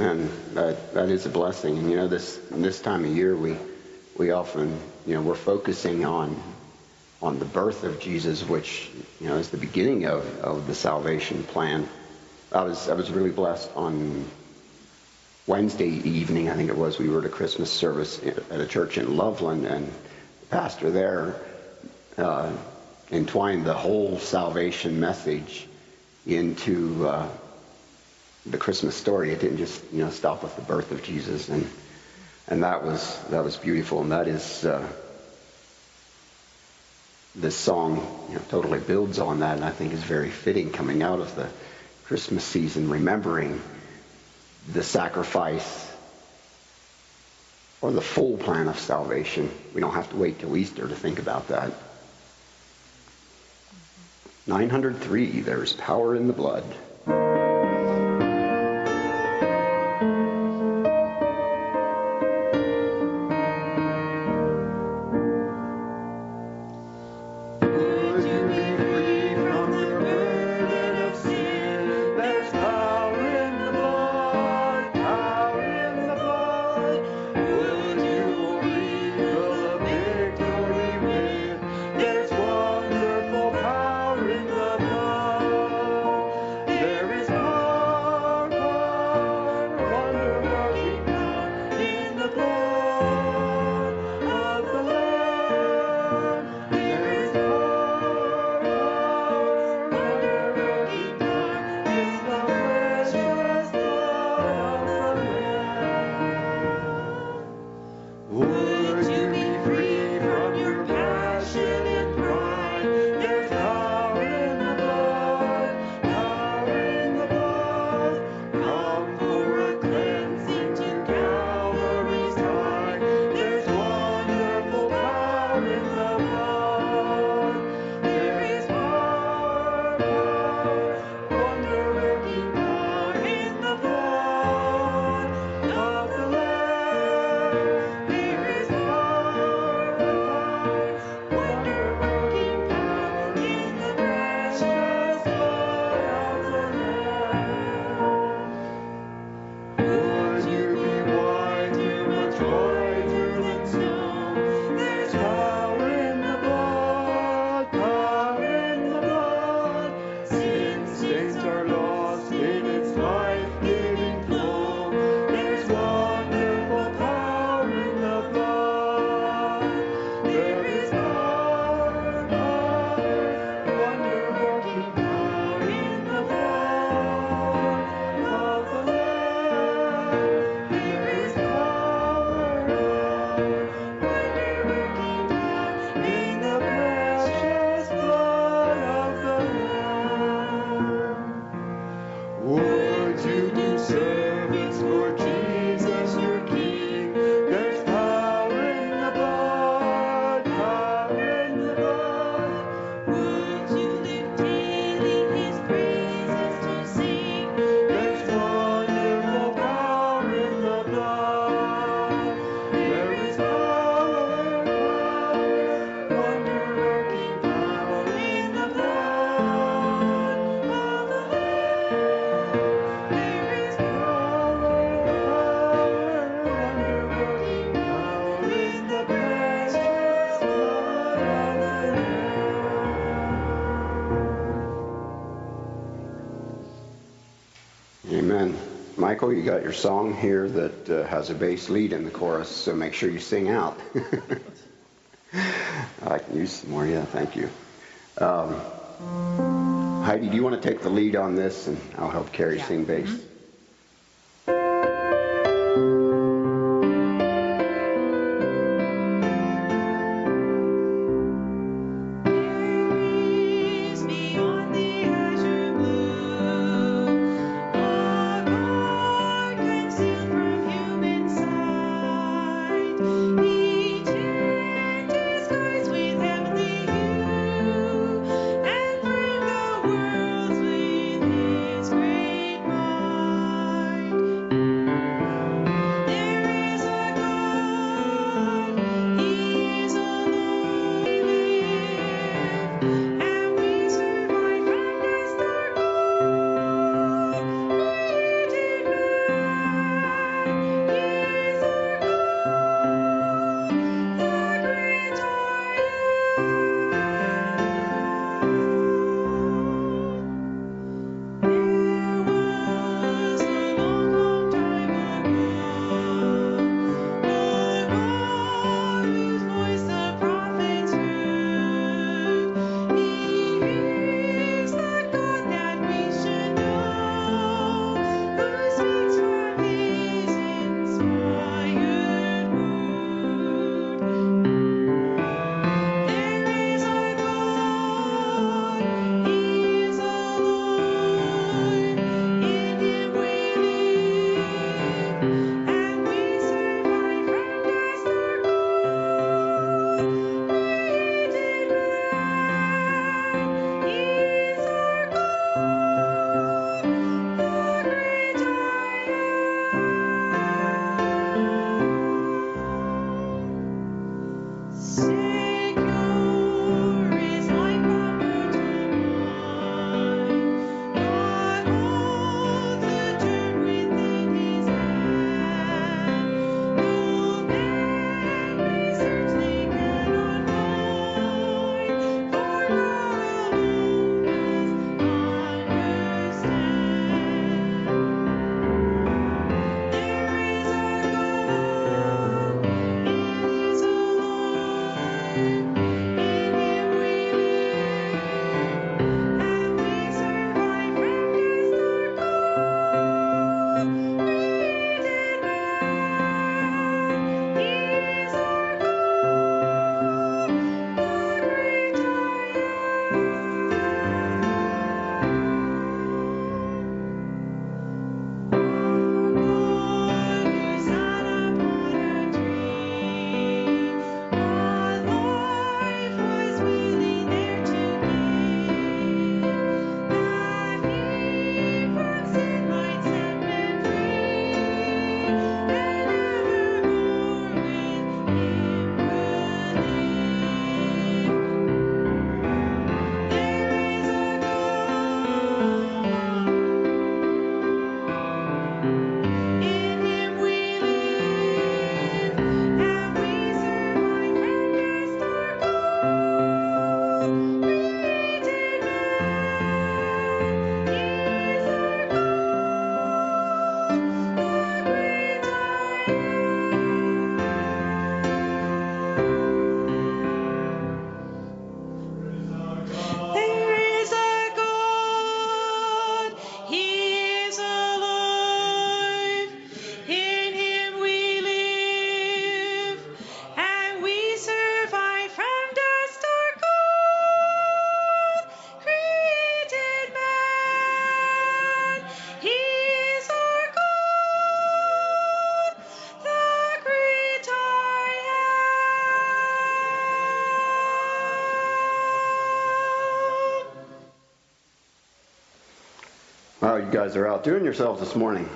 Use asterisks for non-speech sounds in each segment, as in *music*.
Amen. That that is a blessing. And you know, this this time of year, we we often you know we're focusing on on the birth of Jesus, which you know is the beginning of, of the salvation plan. I was I was really blessed on Wednesday evening, I think it was. We were at a Christmas service at a church in Loveland, and the pastor there uh, entwined the whole salvation message into uh, the Christmas story. It didn't just you know stop with the birth of Jesus, and and that was that was beautiful, and that is. Uh, this song you know, totally builds on that, and I think is very fitting coming out of the Christmas season, remembering the sacrifice or the full plan of salvation. We don't have to wait till Easter to think about that. 903, there's power in the blood. Michael, you got your song here that uh, has a bass lead in the chorus, so make sure you sing out. *laughs* I can use some more, yeah, thank you. Um, Heidi, do you want to take the lead on this, and I'll help Carrie yeah. sing bass? Mm-hmm. Guys are out doing yourselves this morning.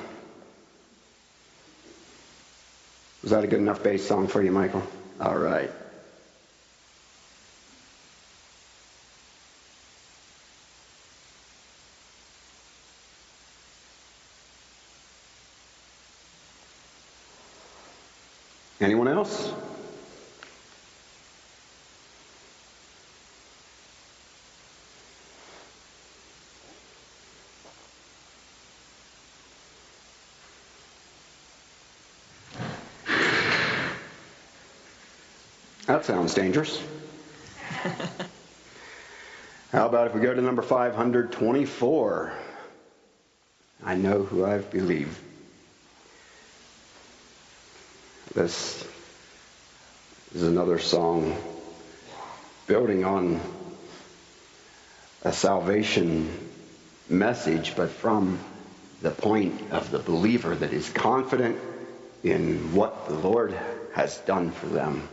Was that a good enough bass song for you, Michael? All right. Anyone else? That sounds dangerous. *laughs* How about if we go to number 524? I know who I believe. This is another song building on a salvation message, but from the point of the believer that is confident in what the Lord has done for them.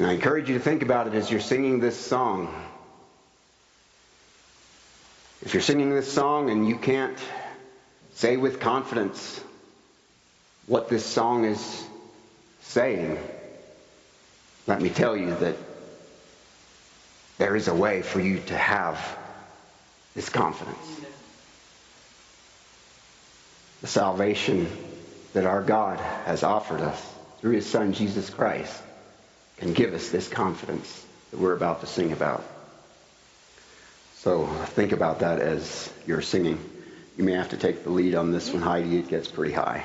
And I encourage you to think about it as you're singing this song. If you're singing this song and you can't say with confidence what this song is saying, let me tell you that there is a way for you to have this confidence. The salvation that our God has offered us through his Son, Jesus Christ can give us this confidence that we're about to sing about. So think about that as you're singing. You may have to take the lead on this one, Heidi. It gets pretty high.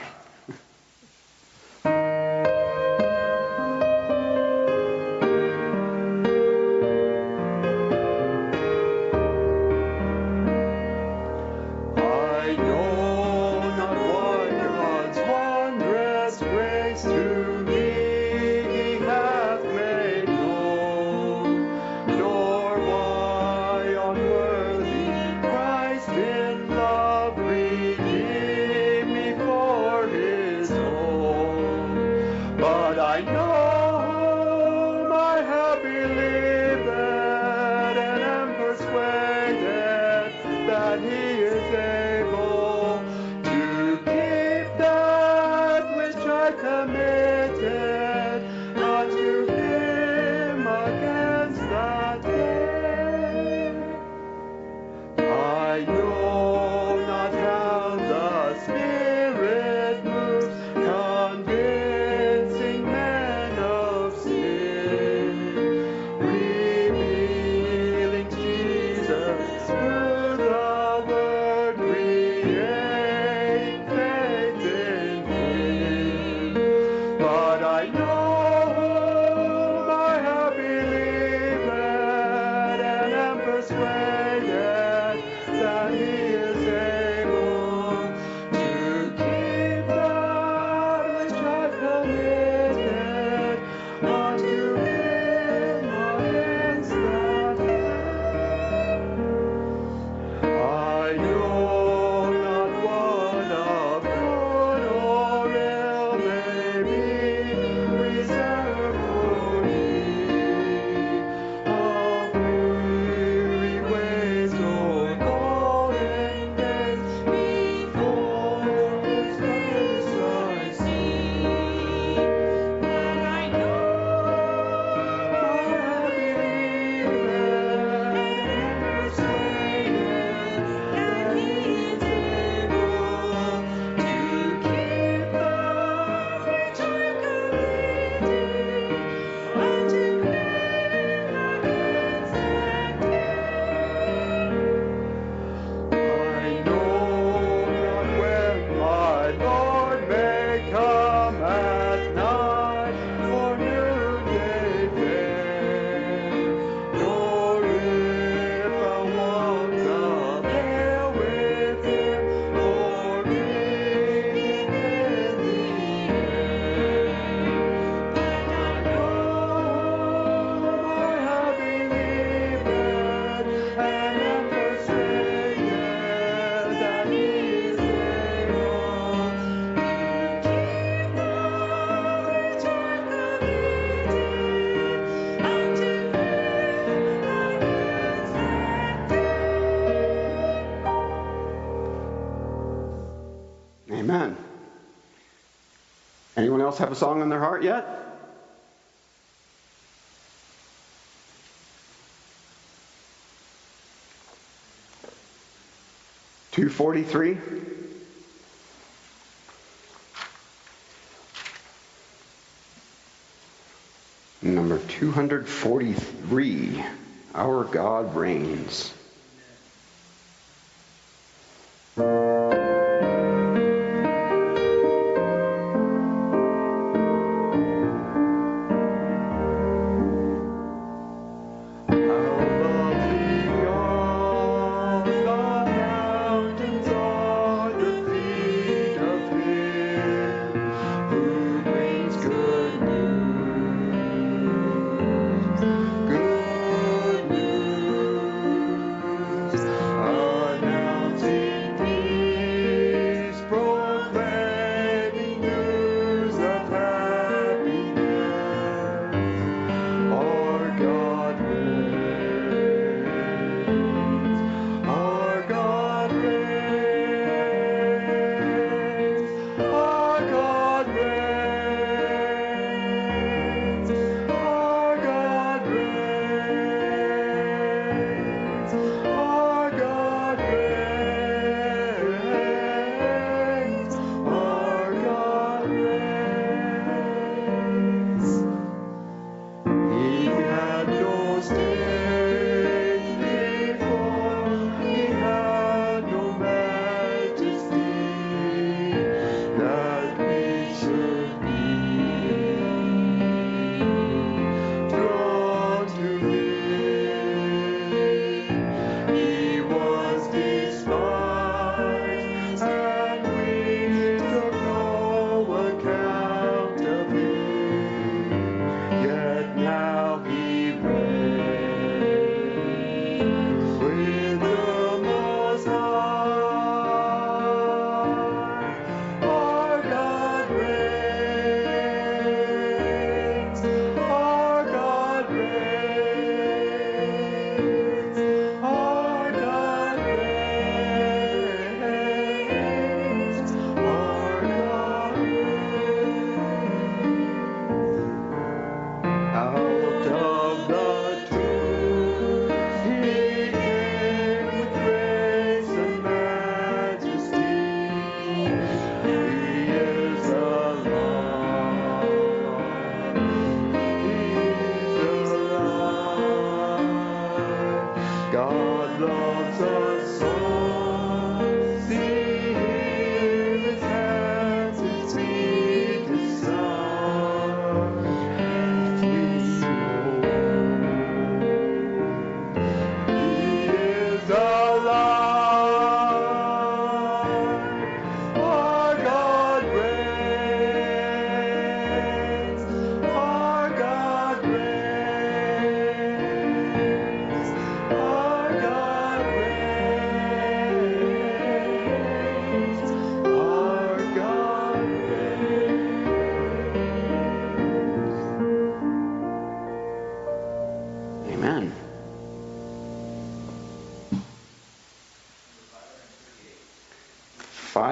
Yeah. Else have a song on their heart yet? Two forty three. Number 243, Our God Reigns.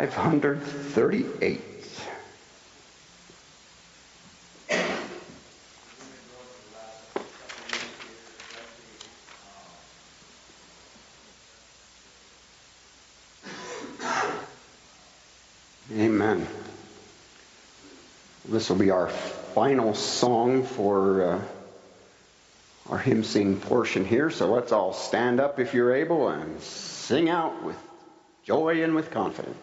Five hundred thirty-eight. Amen. This will be our final song for uh, our hymn sing portion here. So let's all stand up if you're able and sing out with joy and with confidence.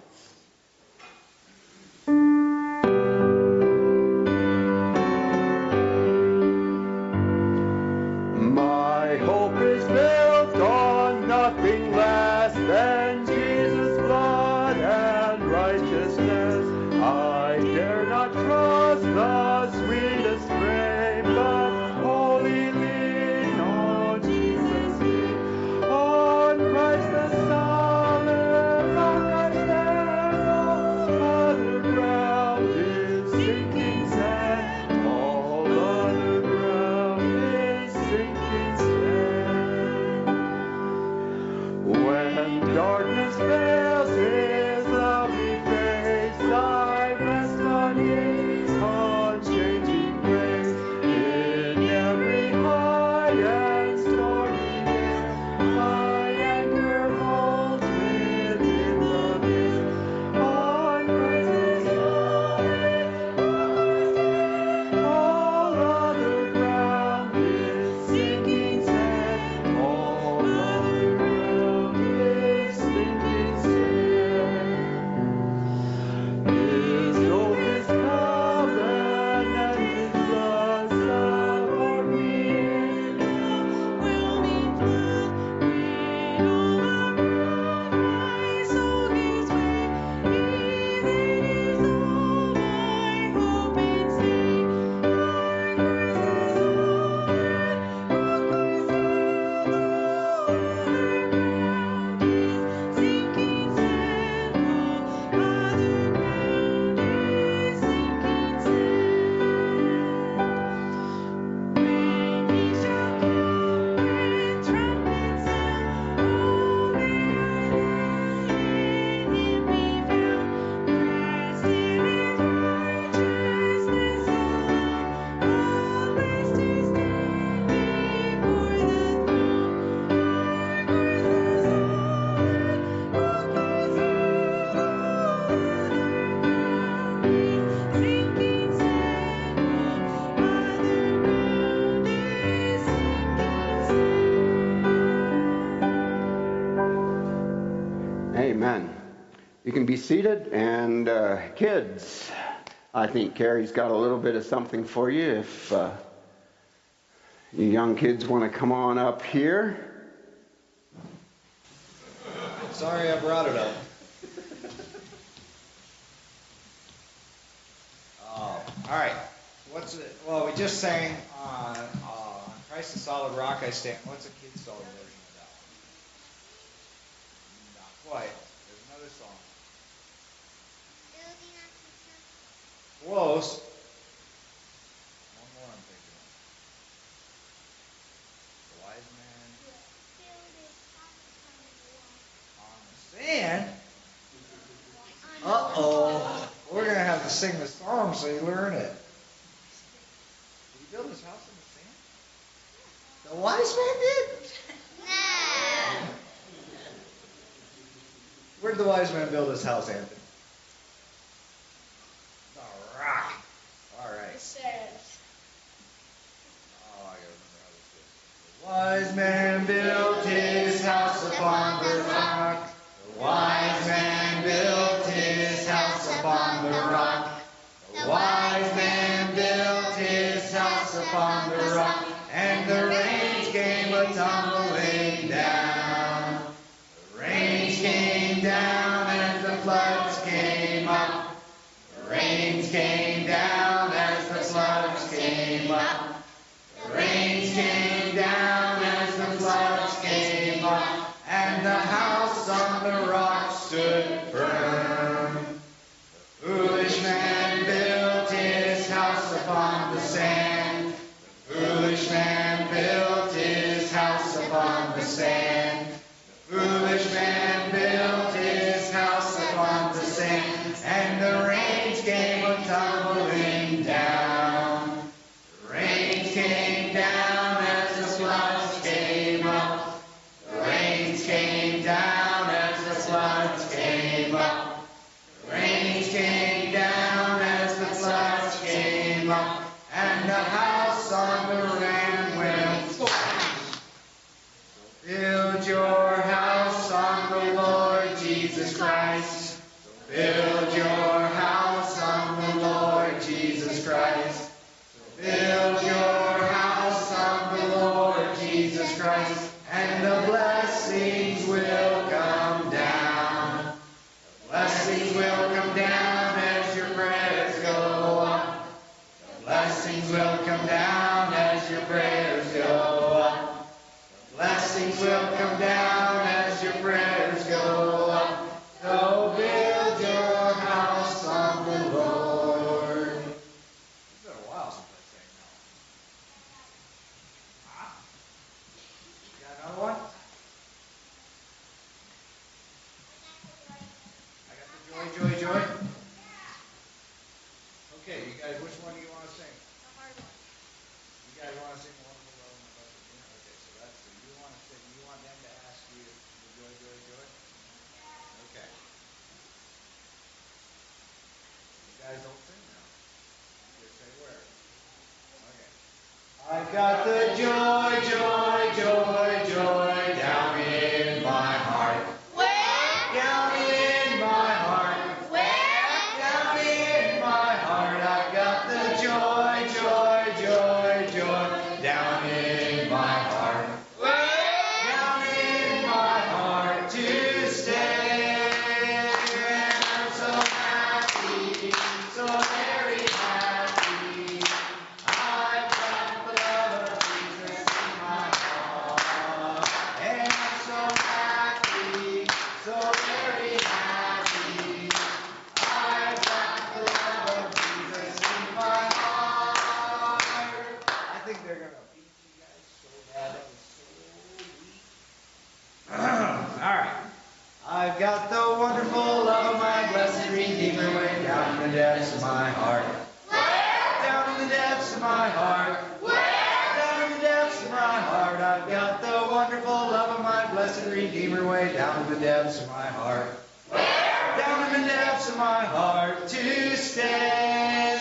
You can be seated, and uh, kids, I think Carrie's got a little bit of something for you if uh, you young kids want to come on up here. Sorry, I brought it up. uh, all right. What's it? Well, we just sang on uh, Christ the Solid Rock I Stand. What's a kid's solid version of that? Not quite. Close. One more I'm thinking of. The wise man. On the sand? Uh-oh. We're going to have to sing the song so you learn it. Did he build his house in the sand? The wise man did? No. Where did the wise man build his house, Anthony? Wise man built depths of my heart. Where? Down in the depths of my heart. Where? Down in the depths of my heart. I've got the wonderful love of my blessed Redeemer way down in the depths of my heart. Where? Down in the depths of my heart to stay.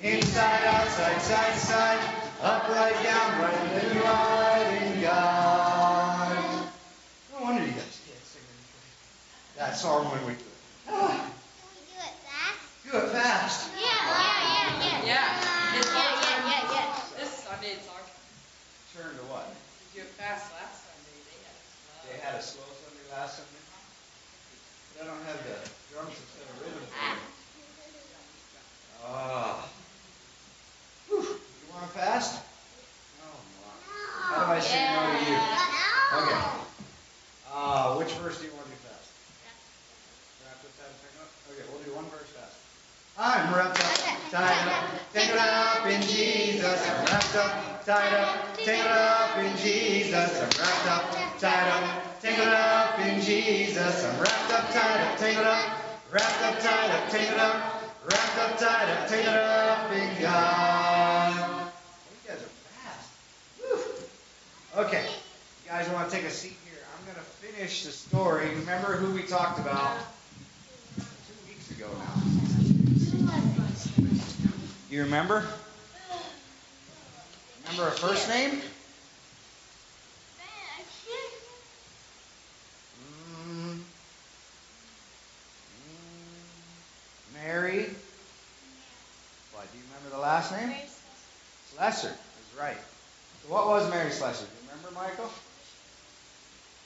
Inside, outside, side side, upright, downright, living right in God. No wonder you guys can't sing that song when we do it. Ah, Can we do it fast? do it fast. Yeah, yeah, yeah, yeah. Yeah, it's Yeah, yeah, yeah, yeah. This Sunday it's our turn. Turn to what? We do it fast last Sunday. They had it slow. They had a slow Sunday last Sunday. But I don't have the drums instead of rhythm for Ah. me. Ah. Whew. You want 'em fast? Oh, my. How do I say no to you? Okay. Uh, which verse do you want to do fast? Wrapped up, tied up? Okay, we'll do one verse fast. I'm wrapped up, tied up, tangled up in Jesus. I'm wrapped up, tied up, tangled up in Jesus. I'm wrapped up, tied up, tangled up in Jesus. I'm wrapped up, tied up, tangled up, wrapped up, tied up, tangled up, wrapped up, tied up, tangled up in God. Okay, you guys want to take a seat here? I'm gonna finish the story. Remember who we talked about two weeks ago now? You remember? Remember her first name? Mm, mm, Mary. What? Do you remember the last name? Slessor is right. What was Mary Slessor? Do you remember, Michael?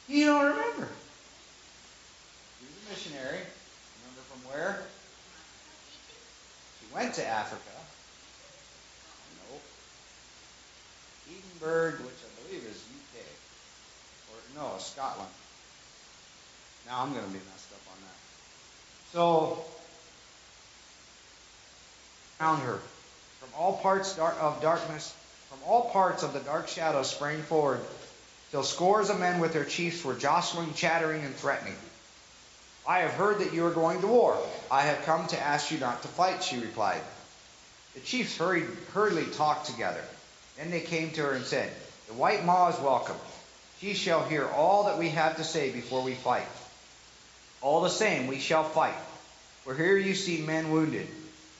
You don't remember. She was a missionary. Remember from where? She went to Africa. Nope. Edinburgh, which I believe is UK. Or no, Scotland. Now I'm going to be messed up on that. So, found her. From all parts of darkness, from all parts of the dark shadows sprang forward, till scores of men with their chiefs were jostling, chattering, and threatening. I have heard that you are going to war. I have come to ask you not to fight, she replied. The chiefs hurried, hurriedly talked together. Then they came to her and said, The white Ma is welcome. She shall hear all that we have to say before we fight. All the same, we shall fight. For here you see men wounded.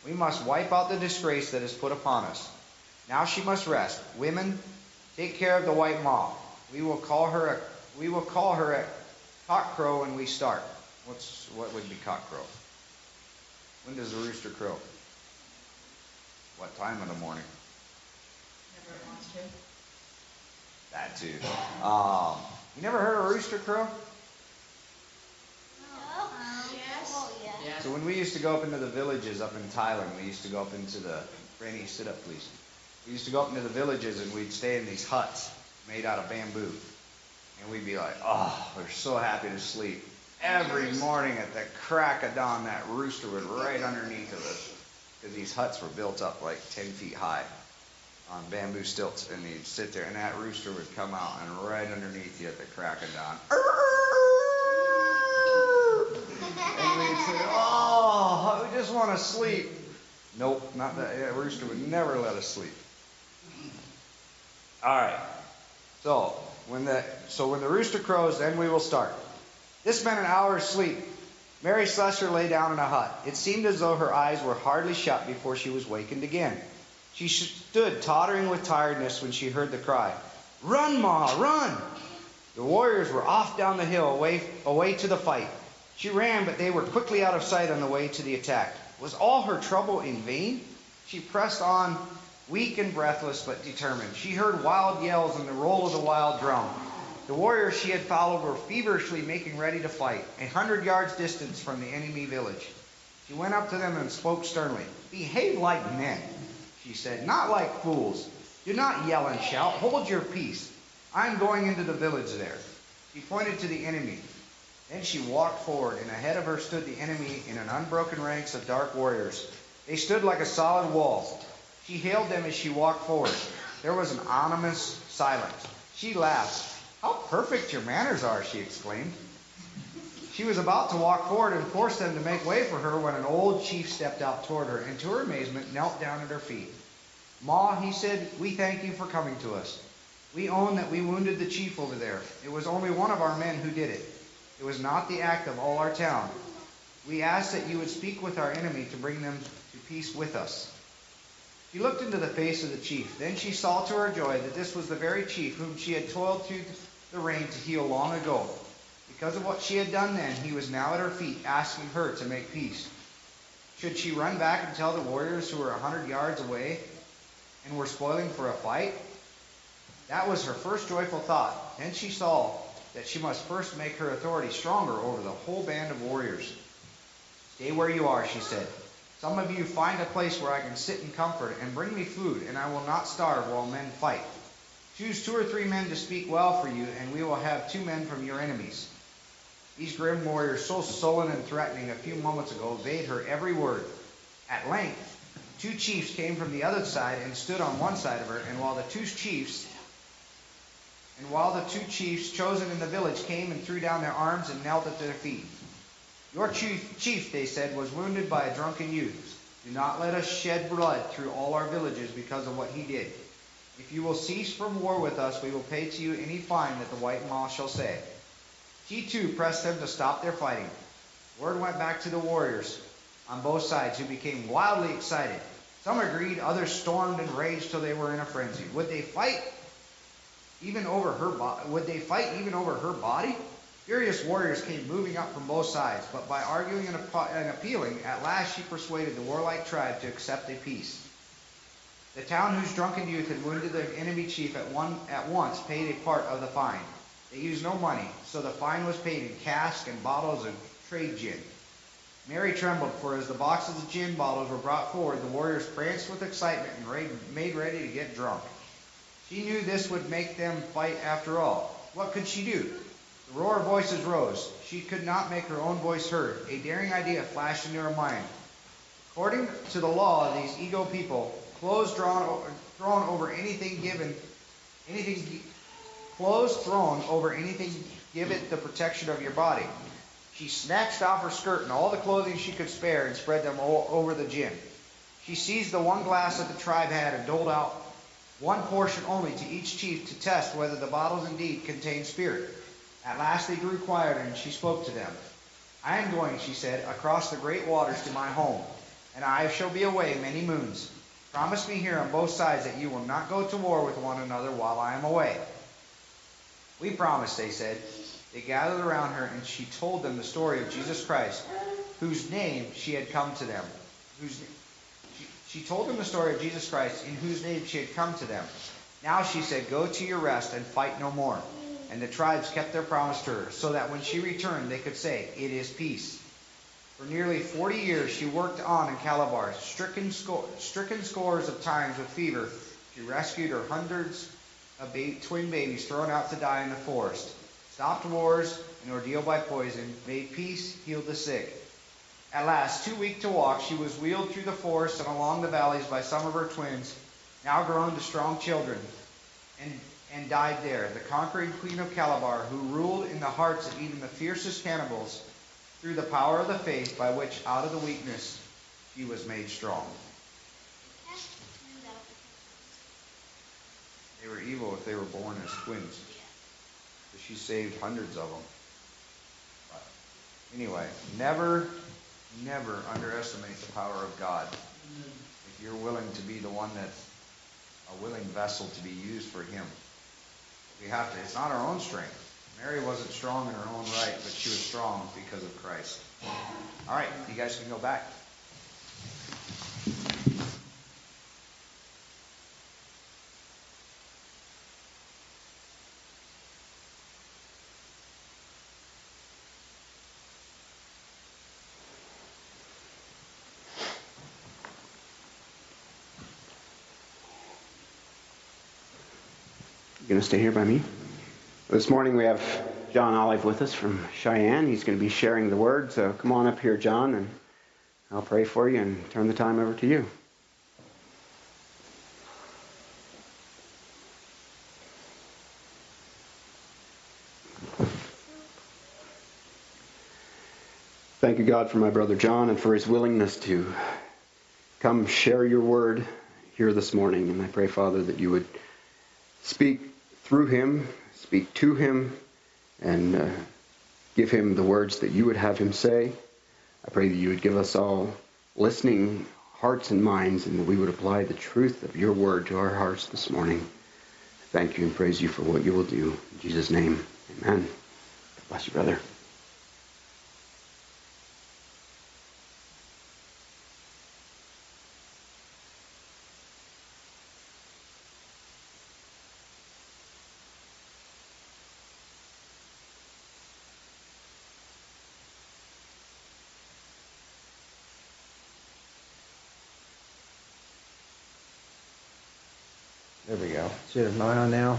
We must wipe out the disgrace that is put upon us. Now she must rest. Women, take care of the white Ma. We will call her a, we will call her at cockcrow when we start. What's what would be cockcrow? When does the rooster crow? What time in the morning? Never wants to. That too. Um, you never heard a rooster crow? Yes. So when we used to go up into the villages up in Thailand, we used to go up into the Rainy, sit up, please. We used to go up into the villages and we'd stay in these huts made out of bamboo. And we'd be like, oh, we're so happy to sleep. Every morning at the crack of dawn, that rooster would right underneath of us. Because these huts were built up like 10 feet high on bamboo stilts. And he'd sit there, and that rooster would come out and right underneath you at the crack of dawn. *laughs* And we'd say, oh, I just want to sleep. Nope, not that. Yeah, rooster would never let us sleep. All right. So when the so when the rooster crows, then we will start. This meant an hour's sleep. Mary Slessor lay down in a hut. It seemed as though her eyes were hardly shut before she was wakened again. She stood tottering with tiredness when she heard the cry, "Run, Ma, run!" The warriors were off down the hill, away away to the fight. She ran, but they were quickly out of sight on the way to the attack. Was all her trouble in vain? She pressed on, weak and breathless, but determined. She heard wild yells and the roll of the wild drum. The warriors she had followed were feverishly making ready to fight, a hundred yards distant from the enemy village. She went up to them and spoke sternly. Behave like men, she said, not like fools. Do not yell and shout. Hold your peace. I am going into the village there. She pointed to the enemy. Then she walked forward, and ahead of her stood the enemy in an unbroken ranks of dark warriors. They stood like a solid wall. She hailed them as she walked forward. There was an ominous silence. She laughed. How perfect your manners are, she exclaimed. She was about to walk forward and force them to make way for her when an old chief stepped out toward her and, to her amazement, knelt down at her feet. Ma, he said, we thank you for coming to us. We own that we wounded the chief over there. It was only one of our men who did it. It was not the act of all our town. We ask that you would speak with our enemy to bring them to peace with us. She looked into the face of the chief. Then she saw to her joy that this was the very chief whom she had toiled through the rain to heal long ago. Because of what she had done then, he was now at her feet, asking her to make peace. Should she run back and tell the warriors who were a hundred yards away and were spoiling for a fight? That was her first joyful thought. Then she saw that she must first make her authority stronger over the whole band of warriors. Stay where you are, she said. Some of you find a place where I can sit in comfort and bring me food, and I will not starve while men fight. Choose two or three men to speak well for you, and we will have two men from your enemies. These grim warriors, so sullen and threatening a few moments ago, obeyed her every word. At length, two chiefs came from the other side and stood on one side of her, and while the two chiefs and while the two chiefs chosen in the village came and threw down their arms and knelt at their feet. Your chief, chief, they said, was wounded by a drunken youth. Do not let us shed blood through all our villages because of what he did. If you will cease from war with us, we will pay to you any fine that the white ma shall say. He too pressed them to stop their fighting. Word went back to the warriors on both sides, who became wildly excited. Some agreed, others stormed and raged till they were in a frenzy. Would they fight even over her body? Would they fight even over her body? Furious warriors came moving up from both sides, but by arguing and, and appealing, at last she persuaded the warlike tribe to accept a peace. The town whose drunken youth had wounded the enemy chief at, one, at once paid a part of the fine. They used no money, so the fine was paid in casks and bottles of trade gin. Mary trembled, for as the boxes of gin bottles were brought forward, the warriors pranced with excitement and made ready to get drunk. She knew this would make them fight after all. What could she do? Roar of voices rose. She could not make her own voice heard. A daring idea flashed into her mind. According to the law of these ego people, clothes drawn thrown over anything given, anything clothes thrown over anything give it the protection of your body. She snatched off her skirt and all the clothing she could spare and spread them all over the gin. She seized the one glass that the tribe had and doled out one portion only to each chief to test whether the bottles indeed contained spirit. At last they grew quieter, and she spoke to them. I am going, she said, across the great waters to my home, and I shall be away many moons. Promise me here on both sides that you will not go to war with one another while I am away. We promise, they said. They gathered around her, and she told them the story of Jesus Christ, whose name she had come to them. Whose, she, she told them the story of Jesus Christ, in whose name she had come to them. Now she said, Go to your rest and fight no more. And the tribes kept their promise to her, so that when she returned, they could say, It is peace. For nearly 40 years, she worked on in Calabar, stricken, sco- stricken scores of times with fever. She rescued her hundreds of ba- twin babies thrown out to die in the forest, stopped wars and ordeal by poison, made peace, healed the sick. At last, too weak to walk, she was wheeled through the forest and along the valleys by some of her twins, now grown to strong children, and, and died there. The conquering queen of Calabar, who ruled in the hearts of even the fiercest cannibals, through the power of the faith by which out of the weakness she was made strong. They were evil if they were born as twins. But she saved hundreds of them. But anyway, never, never underestimate the power of God. If you're willing to be the one that's a willing vessel to be used for Him. We have to, it's not our own strength. Mary wasn't strong in her own right, but she was strong because of Christ. All right, you guys can go back. You going to stay here by me? This morning we have John Olive with us from Cheyenne. He's going to be sharing the word. So come on up here, John, and I'll pray for you and turn the time over to you. Thank you, God, for my brother John and for his willingness to come share your word here this morning. And I pray, Father, that you would speak through him, speak to him, and uh, give him the words that you would have him say. I pray that you would give us all listening hearts and minds, and that we would apply the truth of your word to our hearts this morning. Thank you and praise you for what you will do. In Jesus' name, amen. God bless you, brother. There Should have mine on now.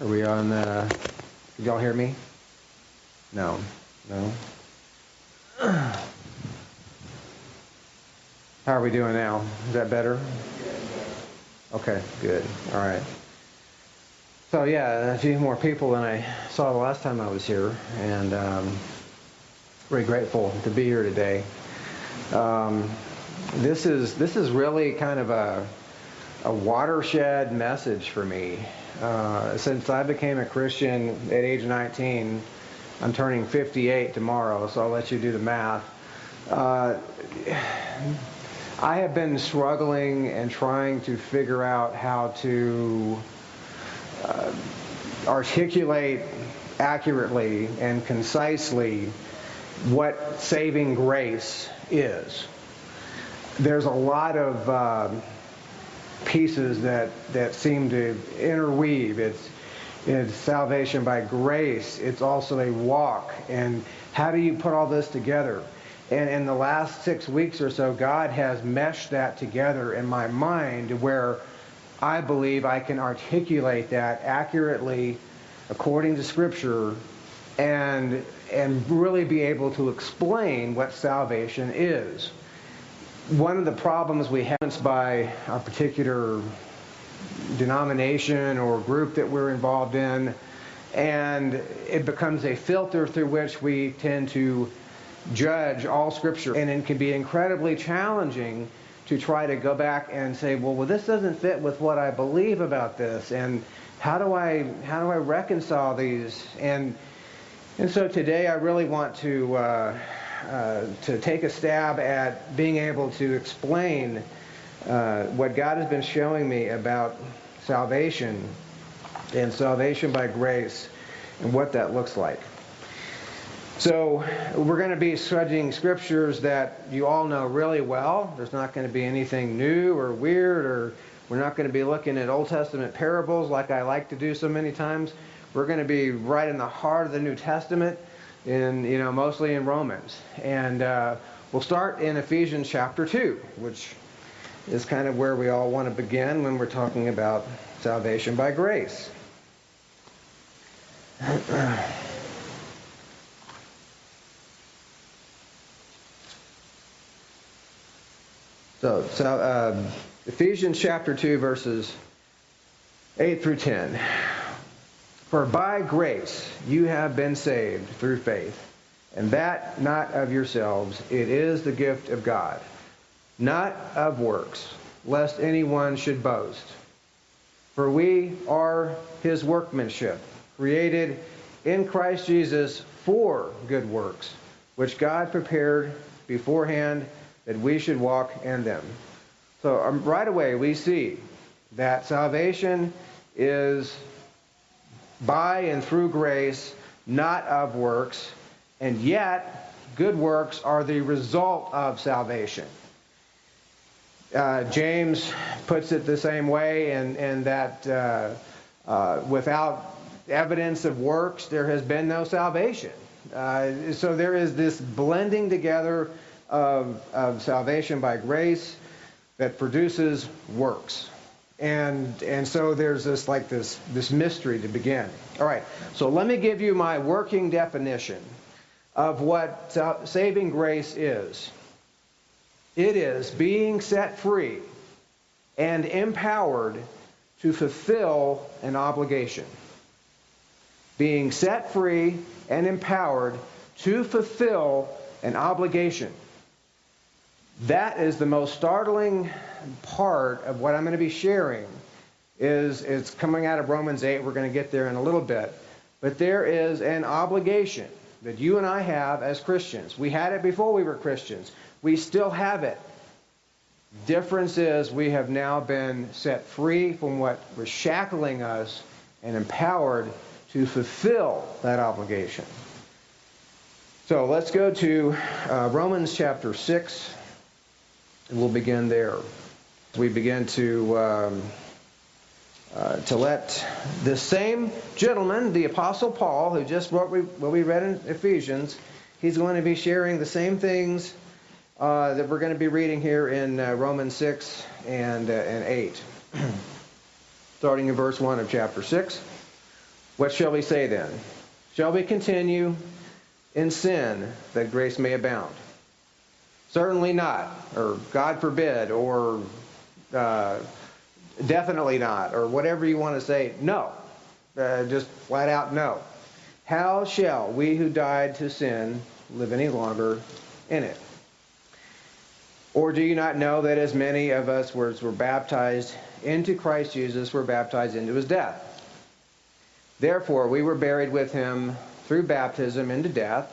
Are we on? Uh, did y'all hear me? No. No. How are we doing now? Is that better? Okay, good. All right. So yeah, a few more people than I saw the last time I was here, and um, very grateful to be here today. Um, this is this is really kind of a a watershed message for me. Uh, since I became a Christian at age 19, I'm turning 58 tomorrow, so I'll let you do the math. Uh, I have been struggling and trying to figure out how to uh, articulate accurately and concisely what saving grace is there's a lot of uh, pieces that, that seem to interweave. It's, it's salvation by grace. It's also a walk. And how do you put all this together? And in the last six weeks or so, God has meshed that together in my mind where I believe I can articulate that accurately according to Scripture and, and really be able to explain what salvation is one of the problems we have is by a particular denomination or group that we're involved in, and it becomes a filter through which we tend to judge all Scripture. And it can be incredibly challenging to try to go back and say, well, well, this doesn't fit with what I believe about this, and how do I how do I reconcile these? And and so today I really want to. Uh, to take a stab at being able to explain uh, what God has been showing me about salvation and salvation by grace and what that looks like. So we're going to be studying scriptures that you all know really well. There's not going to be anything new or weird or we're not going to be looking at Old Testament parables like I like to do so many times. We're going to be right in the heart of the New Testament in, you know, mostly in Romans. And uh, we'll start in Ephesians chapter 2, which is kind of where we all want to begin when we're talking about salvation by grace. *clears throat* So, so um, Ephesians chapter 2, verses 8 through 10. For by grace you have been saved through faith, and that not of yourselves, it is the gift of God, not of works, lest anyone should boast. For we are his workmanship, created in Christ Jesus for good works, which God prepared beforehand that we should walk in them. So um, right away we see that salvation is by and through grace, not of works, and yet good works are the result of salvation. Uh, James puts it the same way in, in that uh, uh, without evidence of works, there has been no salvation. Uh, so there is this blending together of, of salvation by grace that produces works. And, and so there's this like this, this mystery to begin. All right, so let me give you my working definition of what uh, saving grace is. It is being set free and empowered to fulfill an obligation. Being set free and empowered to fulfill an obligation. That is the most startling part of what I'm going to be sharing is it's coming out of Romans 8. We're going to get there in a little bit. But there is an obligation that you and I have as Christians. We had it before we were Christians. We still have it. Difference is we have now been set free from what was shackling us and empowered to fulfill that obligation. So let's go to uh, Romans chapter 6, and we'll begin there. We begin to um, uh, to let the same gentleman, the Apostle Paul, who just wrote what we read in Ephesians, he's going to be sharing the same things uh, that we're going to be reading here in uh, Romans 6 and, uh, and 8. *clears throat* Starting in verse 1 of chapter 6. What shall we say then? Shall we continue in sin that grace may abound? Certainly not, or God forbid, or uh, definitely not, or whatever you want to say. No. Uh, just flat out no. How shall we who died to sin live any longer in it? Or do you not know that as many of us were, were baptized into Christ Jesus were baptized into his death? Therefore, we were buried with him through baptism into death,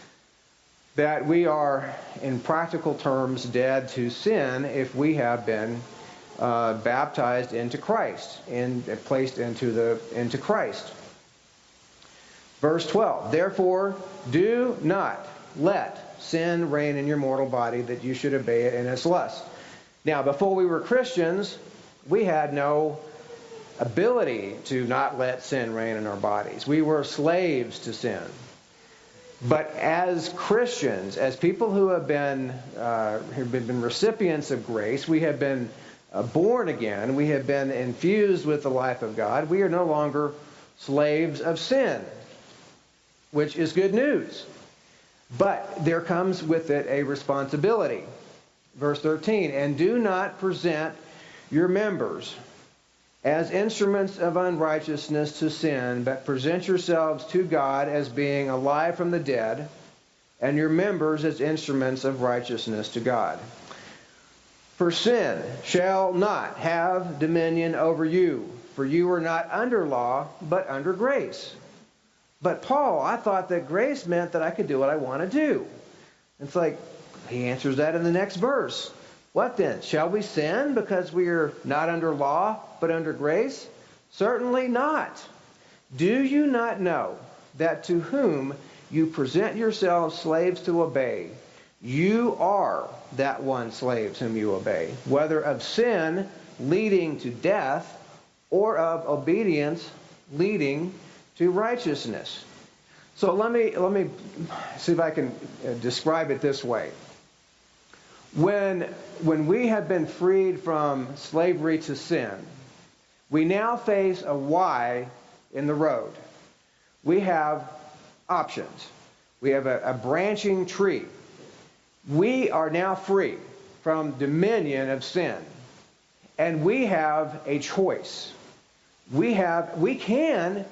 that we are, in practical terms, dead to sin if we have been uh, baptized into Christ and placed into the into Christ. Verse 12. Therefore, do not let sin reign in your mortal body that you should obey it in its lust. Now, before we were Christians, we had no ability to not let sin reign in our bodies. We were slaves to sin. But as Christians, as people who have been, uh, have been recipients of grace, we have been uh, born again, we have been infused with the life of God, we are no longer slaves of sin, which is good news. But there comes with it a responsibility. Verse 13, and do not present your members as instruments of unrighteousness to sin, but present yourselves to God as being alive from the dead, and your members as instruments of righteousness to God. For sin shall not have dominion over you, for you are not under law, but under grace. But Paul, I thought that grace meant that I could do what I want to do. It's like, he answers that in the next verse. What then? Shall we sin because we are not under law, but under grace? Certainly not. Do you not know that to whom you present yourselves slaves to obey, you are that one slaves whom you obey, whether of sin leading to death or of obedience leading to righteousness. So let me let me see if I can uh, describe it this way. When when we have been freed from slavery to sin, we now face a Y in the road. We have options. We have a, a branching tree. We are now free from dominion of sin. And we have a choice. We have we can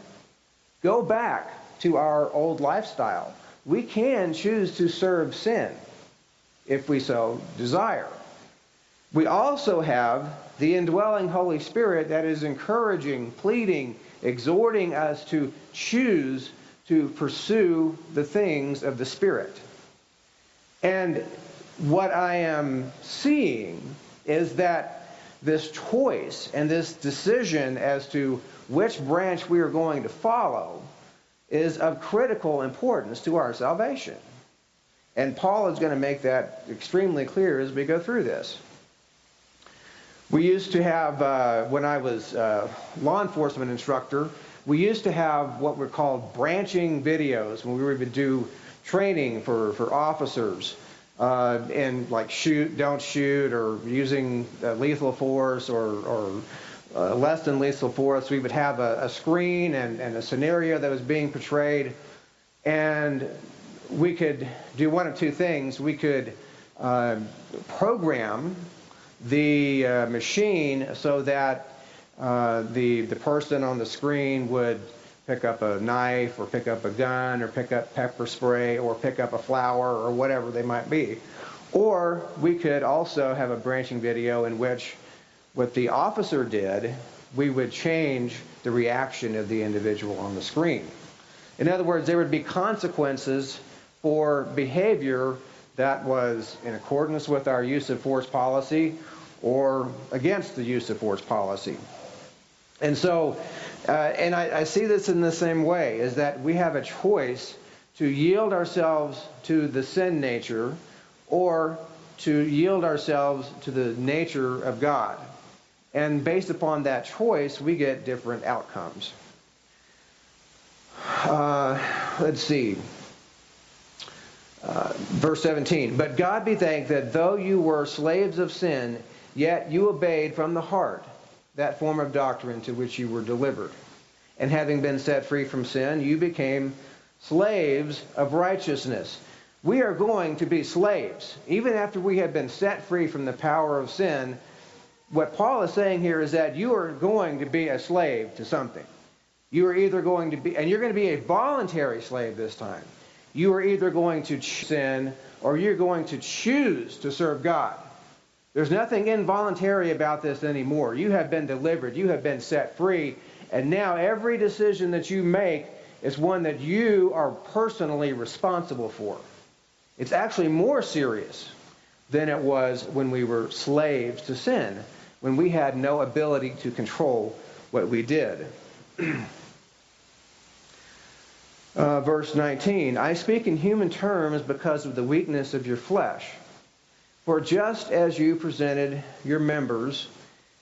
go back to our old lifestyle. We can choose to serve sin if we so desire. We also have the indwelling Holy Spirit that is encouraging, pleading, exhorting us to choose to pursue the things of the Spirit. And what I am seeing is that this choice and this decision as to which branch we are going to follow is of critical importance to our salvation. And Paul is going to make that extremely clear as we go through this. We used to have, uh, when I was a law enforcement instructor, we used to have what were called branching videos when we would do training for, for officers uh, and like shoot, don't shoot, or using uh, lethal force or, or uh, less than lethal force. We would have a, a screen and, and a scenario that was being portrayed, and we could do one of two things. We could uh, program the uh, machine so that uh, the the person on the screen would pick up a knife or pick up a gun or pick up pepper spray or pick up a flower or whatever they might be. Or we could also have a branching video in which what the officer did, we would change the reaction of the individual on the screen. In other words, there would be consequences for behavior that was in accordance with our use of force policy or against the use of force policy. And so, uh, and I, I see this in the same way, is that we have a choice to yield ourselves to the sin nature or to yield ourselves to the nature of God. And based upon that choice, we get different outcomes. Uh, let's see. Uh, verse 17. But God be thanked that though you were slaves of sin, yet you obeyed from the heart that form of doctrine to which you were delivered. And having been set free from sin, you became slaves of righteousness. We are going to be slaves. Even after we have been set free from the power of sin, what Paul is saying here is that you are going to be a slave to something. You are either going to be, and you're going to be a voluntary slave this time. You are either going to sin or you're going to choose to serve God. There's nothing involuntary about this anymore. You have been delivered, you have been set free, and now every decision that you make is one that you are personally responsible for. It's actually more serious than it was when we were slaves to sin when we had no ability to control what we did. *clears throat* uh, verse 19 I speak in human terms because of the weakness of your flesh. For just as you presented your members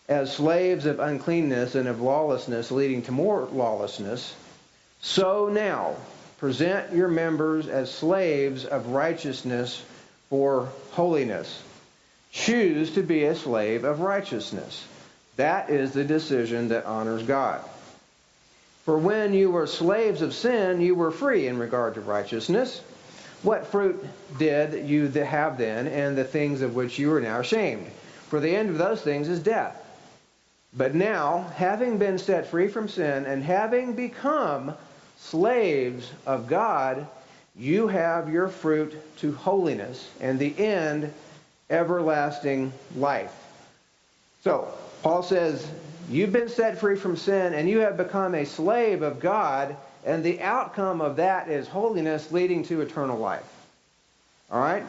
as slaves of uncleanness and of lawlessness, leading to more lawlessness, so now present your members as slaves of righteousness for holiness. Choose to be a slave of righteousness. That is the decision that honors God. For when you were slaves of sin, you were free in regard to righteousness. what fruit did you have then, and the things of which you are now ashamed? For the end of those things is death. But now, having been set free from sin and having become slaves of God, you have your fruit to holiness, and the end, everlasting life. So, Paul says, You've been set free from sin, and you have become a slave of God, and the outcome of that is holiness leading to eternal life. All right?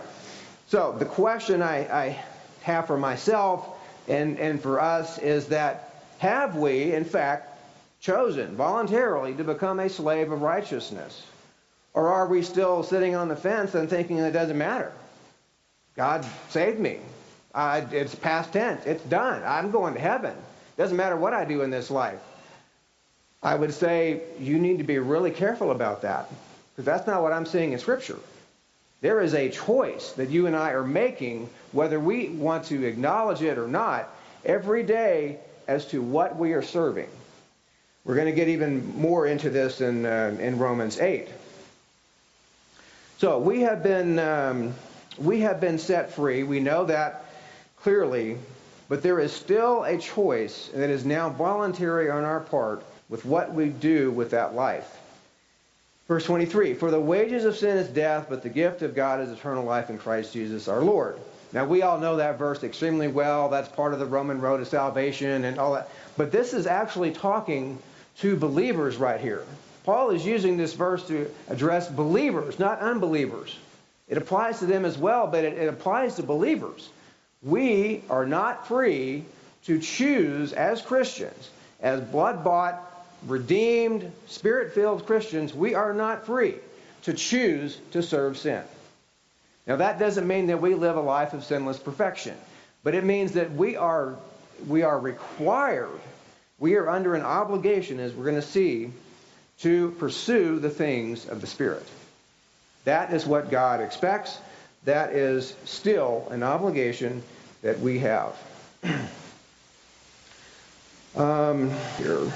So, the question I, I have for myself and, and for us is that have we, in fact, chosen voluntarily to become a slave of righteousness? Or are we still sitting on the fence and thinking it doesn't matter? God saved me. Uh, it's past tense. It's done. I'm going to heaven. Doesn't matter what I do in this life. I would say you need to be really careful about that because that's not what I'm seeing in Scripture. There is a choice that you and I are making, whether we want to acknowledge it or not, every day as to what we are serving. We're going to get even more into this in, uh, in Romans 8. So we have been um, we have been set free. We know that clearly, but there is still a choice that is now voluntary on our part with what we do with that life. Verse 23 For the wages of sin is death, but the gift of God is eternal life in Christ Jesus our Lord. Now, we all know that verse extremely well. That's part of the Roman road to salvation and all that. But this is actually talking to believers right here. Paul is using this verse to address believers, not unbelievers. It applies to them as well, but it, it applies to believers. We are not free to choose as Christians, as blood bought, redeemed, spirit filled Christians, we are not free to choose to serve sin. Now, that doesn't mean that we live a life of sinless perfection, but it means that we are, we are required, we are under an obligation, as we're going to see, to pursue the things of the Spirit. That is what God expects. That is still an obligation that we have. *clears throat* um, here.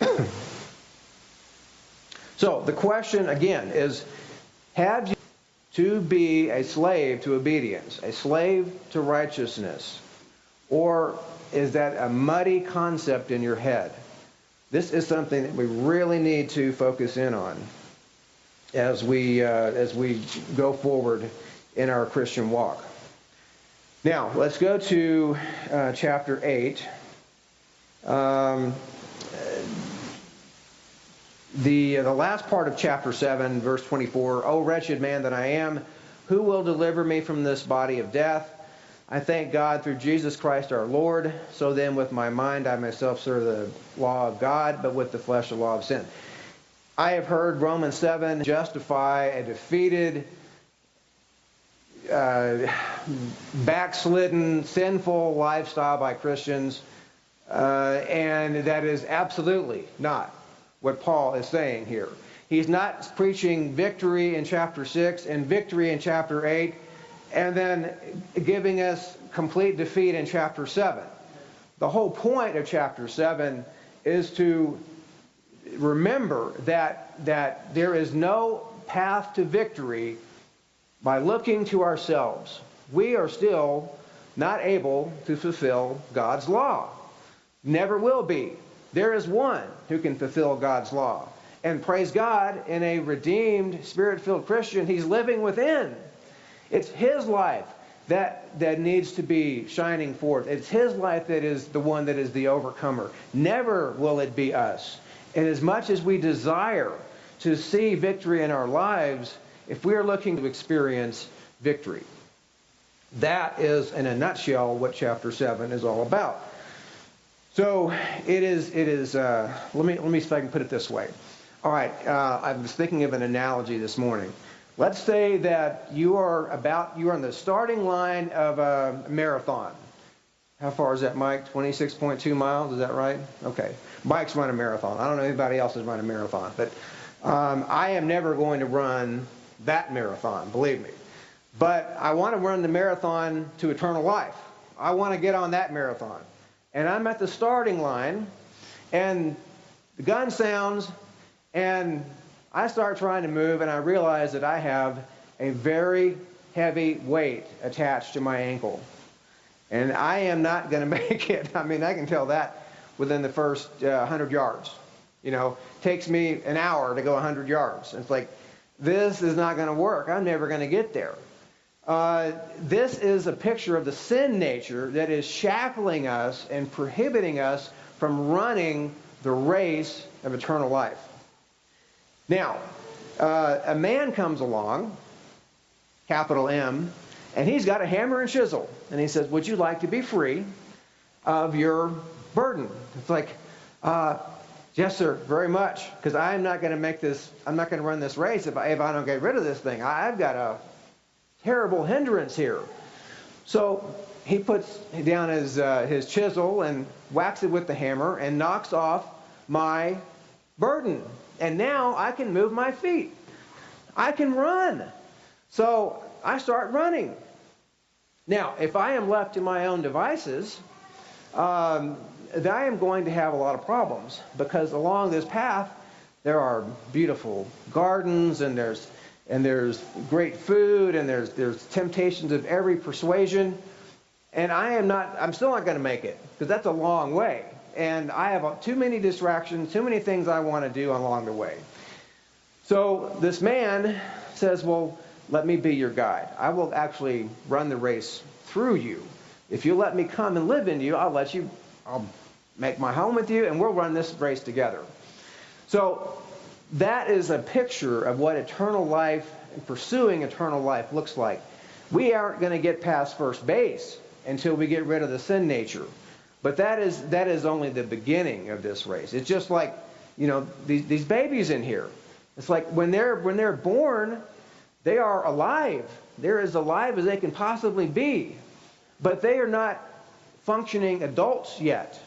*clears throat* so the question again is have you to be a slave to obedience, a slave to righteousness, or is that a muddy concept in your head? This is something that we really need to focus in on as we uh, as we go forward in our Christian walk. Now, let's go to uh, chapter 8. Um, the, the last part of chapter 7, verse 24 O wretched man that I am, who will deliver me from this body of death? I thank God through Jesus Christ our Lord. So then, with my mind, I myself serve the law of God, but with the flesh, the law of sin. I have heard Romans 7 justify a defeated, uh, backslidden, sinful lifestyle by Christians, uh, and that is absolutely not what Paul is saying here. He's not preaching victory in chapter 6 and victory in chapter 8 and then giving us complete defeat in chapter 7. The whole point of chapter 7 is to remember that, that there is no path to victory by looking to ourselves. We are still not able to fulfill God's law. Never will be. There is one who can fulfill God's law. And praise God, in a redeemed, spirit filled Christian, he's living within. It's his life that, that needs to be shining forth. It's his life that is the one that is the overcomer. Never will it be us. And as much as we desire to see victory in our lives, if we are looking to experience victory, that is, in a nutshell, what chapter 7 is all about. So it is, it is uh, let, me, let me see if I can put it this way. All right, uh, I was thinking of an analogy this morning. Let's say that you are about, you are on the starting line of a marathon. How far is that, Mike? 26.2 miles, is that right? Okay. Mike's run a marathon. I don't know anybody else has run a marathon, but um, I am never going to run that marathon, believe me. But I want to run the marathon to eternal life. I want to get on that marathon and I'm at the starting line, and the gun sounds, And I start trying to move, and I realize that I have a very heavy weight attached to my ankle. And I am not going *laughs* to make it. I mean, I can tell that within the first uh, 100 yards. You know, takes me an hour to go 100 yards. It's like, this is not going to work. I'm never going to get there. Uh, this is a picture of the sin nature that is shackling us and prohibiting us from running the race of eternal life. Now, uh, a man comes along, capital M, and he's got a hammer and chisel. And he says, Would you like to be free of your burden? It's like, uh, Yes, sir, very much. Because I'm not going to make this, I'm not going to run this race if I, if I don't get rid of this thing. I've got a terrible hindrance here. So he puts down his, uh, his chisel and whacks it with the hammer and knocks off my burden. And now I can move my feet. I can run. So I start running. Now, if I am left to my own devices, um, I am going to have a lot of problems because along this path there are beautiful gardens and there's and there's great food and there's there's temptations of every persuasion. And I am not I'm still not going to make it because that's a long way. And I have too many distractions too many things I want to do along the way. So this man says well let me be your guide. I will actually run the race through you. If you let me come and live in you I'll let you I'll make my home with you, and we'll run this race together. So that is a picture of what eternal life and pursuing eternal life looks like. We aren't going to get past first base until we get rid of the sin nature. But that is that is only the beginning of this race. It's just like, you know, these, these babies in here. It's like when they're when they're born, they are alive. They're as alive as they can possibly be. But they are not functioning adults yet.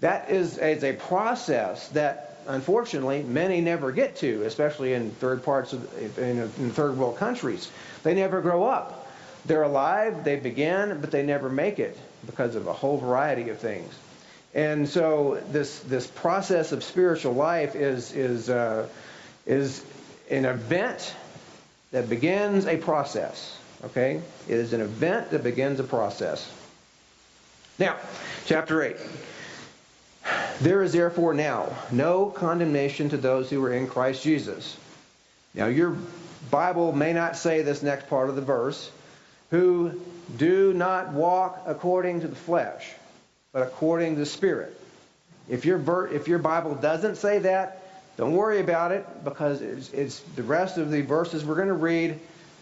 That is, is a process that unfortunately many never get to, especially in third parts of in, in third world countries. They never grow up. They're alive, they begin, but they never make it because of a whole variety of things. And so this this process of spiritual life is is uh, is an event that begins a process. Okay, it is an event that begins a process. Now, chapter 8. There is therefore now no condemnation to those who are in Christ Jesus. Now, your Bible may not say this next part of the verse, who do not walk according to the flesh, but according to the Spirit. If your, if your Bible doesn't say that, don't worry about it because it's, it's the rest of the verses we're going to read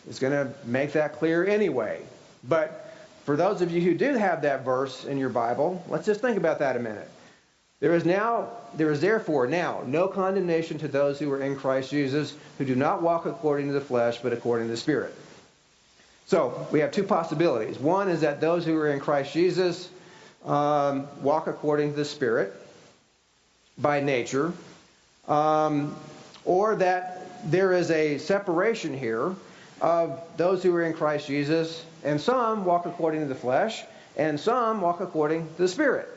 is going to make that clear anyway. But for those of you who do have that verse in your Bible, let's just think about that a minute. There is now, there is therefore now no condemnation to those who are in Christ Jesus, who do not walk according to the flesh, but according to the Spirit. So we have two possibilities. One is that those who are in Christ Jesus um, walk according to the Spirit by nature, um, or that there is a separation here of those who are in Christ Jesus, and some walk according to the flesh, and some walk according to the Spirit.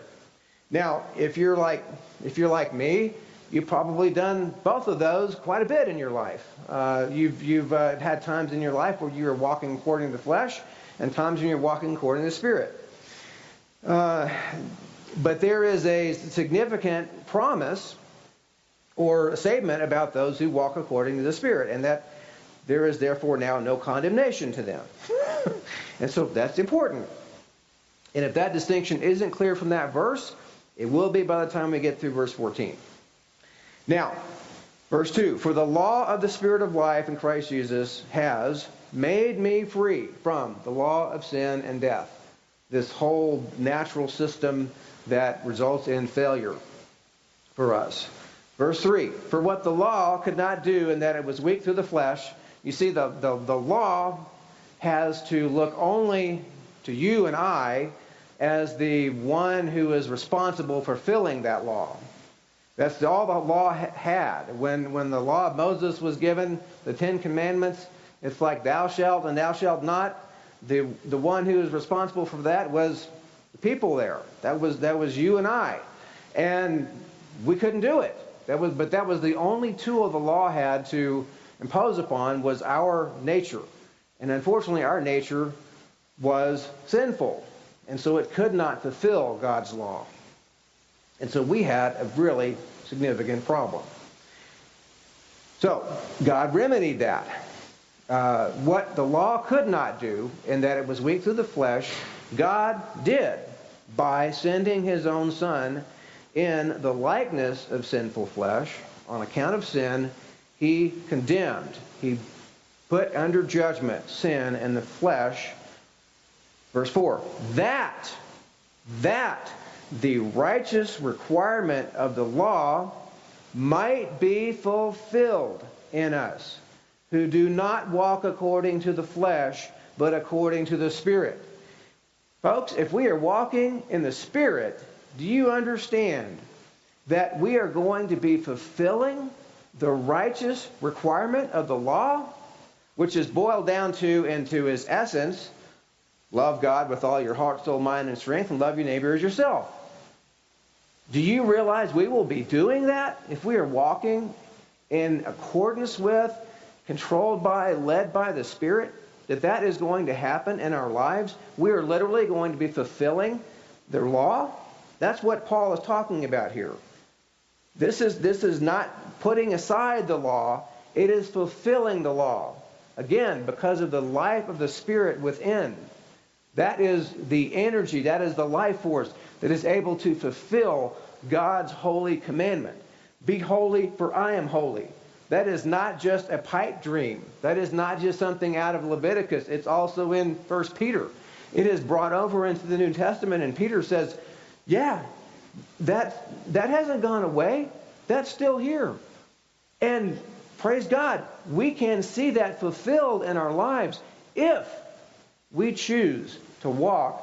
Now, if you're like if you're like me, you've probably done both of those quite a bit in your life. Uh, you've you've uh, had times in your life where you are walking according to the flesh, and times when you're walking according to the Spirit. Uh, but there is a significant promise or statement about those who walk according to the Spirit, and that there is therefore now no condemnation to them. *laughs* and so that's important. And if that distinction isn't clear from that verse, it will be by the time we get through verse 14. Now, verse 2 For the law of the Spirit of life in Christ Jesus has made me free from the law of sin and death. This whole natural system that results in failure for us. Verse 3 For what the law could not do, in that it was weak through the flesh, you see, the, the, the law has to look only to you and I as the one who is responsible for fulfilling that law. That's all the law had. When, when the law of Moses was given, the Ten Commandments, it's like thou shalt and thou shalt not. The, the one who is responsible for that was the people there. That was, that was you and I. And we couldn't do it. That was, but that was the only tool the law had to impose upon was our nature. And unfortunately, our nature was sinful. And so it could not fulfill God's law. And so we had a really significant problem. So God remedied that. Uh, what the law could not do, in that it was weak through the flesh, God did by sending his own Son in the likeness of sinful flesh. On account of sin, he condemned, he put under judgment sin and the flesh. Verse 4 that, that the righteous requirement of the law might be fulfilled in us who do not walk according to the flesh, but according to the Spirit. Folks, if we are walking in the Spirit, do you understand that we are going to be fulfilling the righteous requirement of the law, which is boiled down to, into his essence, love God with all your heart, soul, mind, and strength, and love your neighbor as yourself. Do you realize we will be doing that if we are walking in accordance with, controlled by, led by the Spirit? That that is going to happen in our lives? We are literally going to be fulfilling their law? That's what Paul is talking about here. This is, this is not putting aside the law, it is fulfilling the law. Again, because of the life of the Spirit within. That is the energy, that is the life force that is able to fulfill God's holy commandment. Be holy, for I am holy. That is not just a pipe dream. That is not just something out of Leviticus. It's also in 1 Peter. It is brought over into the New Testament, and Peter says, Yeah, that, that hasn't gone away. That's still here. And praise God, we can see that fulfilled in our lives if we choose to walk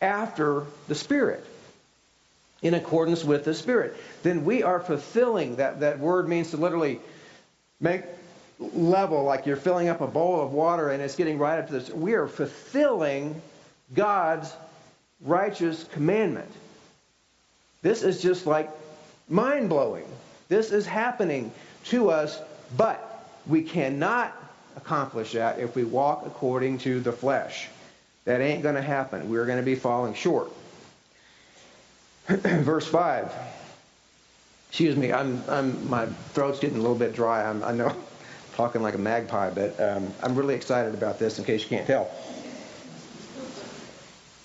after the Spirit, in accordance with the Spirit. Then we are fulfilling that. That word means to literally make level, like you're filling up a bowl of water and it's getting right up to this. We are fulfilling God's righteous commandment. This is just like mind blowing. This is happening to us, but we cannot accomplish that if we walk according to the flesh. That ain't going to happen. We're going to be falling short. *clears throat* Verse 5. Excuse me, I'm, I'm, my throat's getting a little bit dry. I'm, I know I'm *laughs* talking like a magpie, but um, I'm really excited about this in case you can't tell.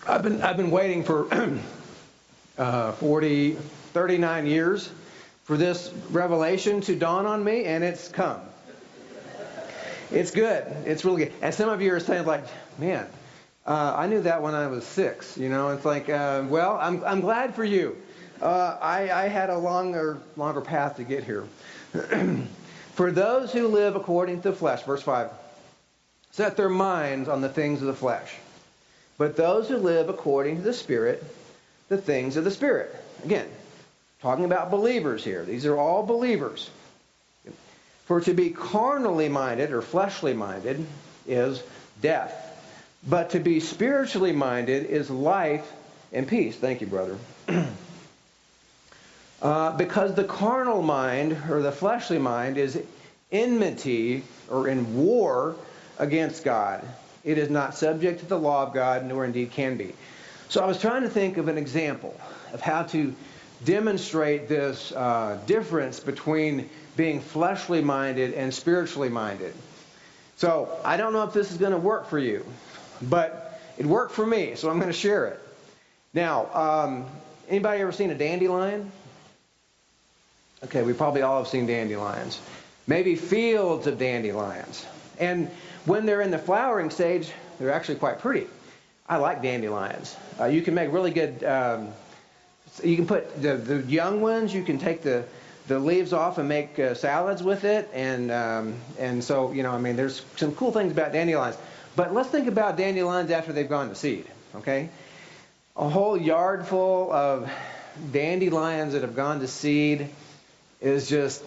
I've been, I've been waiting for *clears throat* uh, 40, 39 years for this revelation to dawn on me, and it's come. It's good. It's really good. And some of you are saying, like, man, uh, I knew that when I was six. You know, it's like, uh, well, I'm, I'm glad for you. Uh, I, I had a longer, longer path to get here. *clears throat* for those who live according to the flesh, verse 5, set their minds on the things of the flesh. But those who live according to the Spirit, the things of the Spirit. Again, talking about believers here. These are all believers. For to be carnally minded or fleshly minded is death. But to be spiritually minded is life and peace. Thank you, brother. *clears throat* uh, because the carnal mind or the fleshly mind is enmity or in war against God. It is not subject to the law of God, nor indeed can be. So I was trying to think of an example of how to demonstrate this uh, difference between being fleshly minded and spiritually minded. So I don't know if this is going to work for you, but it worked for me, so I'm going to share it. Now, um, anybody ever seen a dandelion? Okay, we probably all have seen dandelions. Maybe fields of dandelions. And when they're in the flowering stage, they're actually quite pretty. I like dandelions. Uh, you can make really good. Um, you can put the, the young ones. You can take the the leaves off and make uh, salads with it, and um, and so you know, I mean, there's some cool things about dandelions. But let's think about dandelions after they've gone to seed. Okay, a whole yard full of dandelions that have gone to seed is just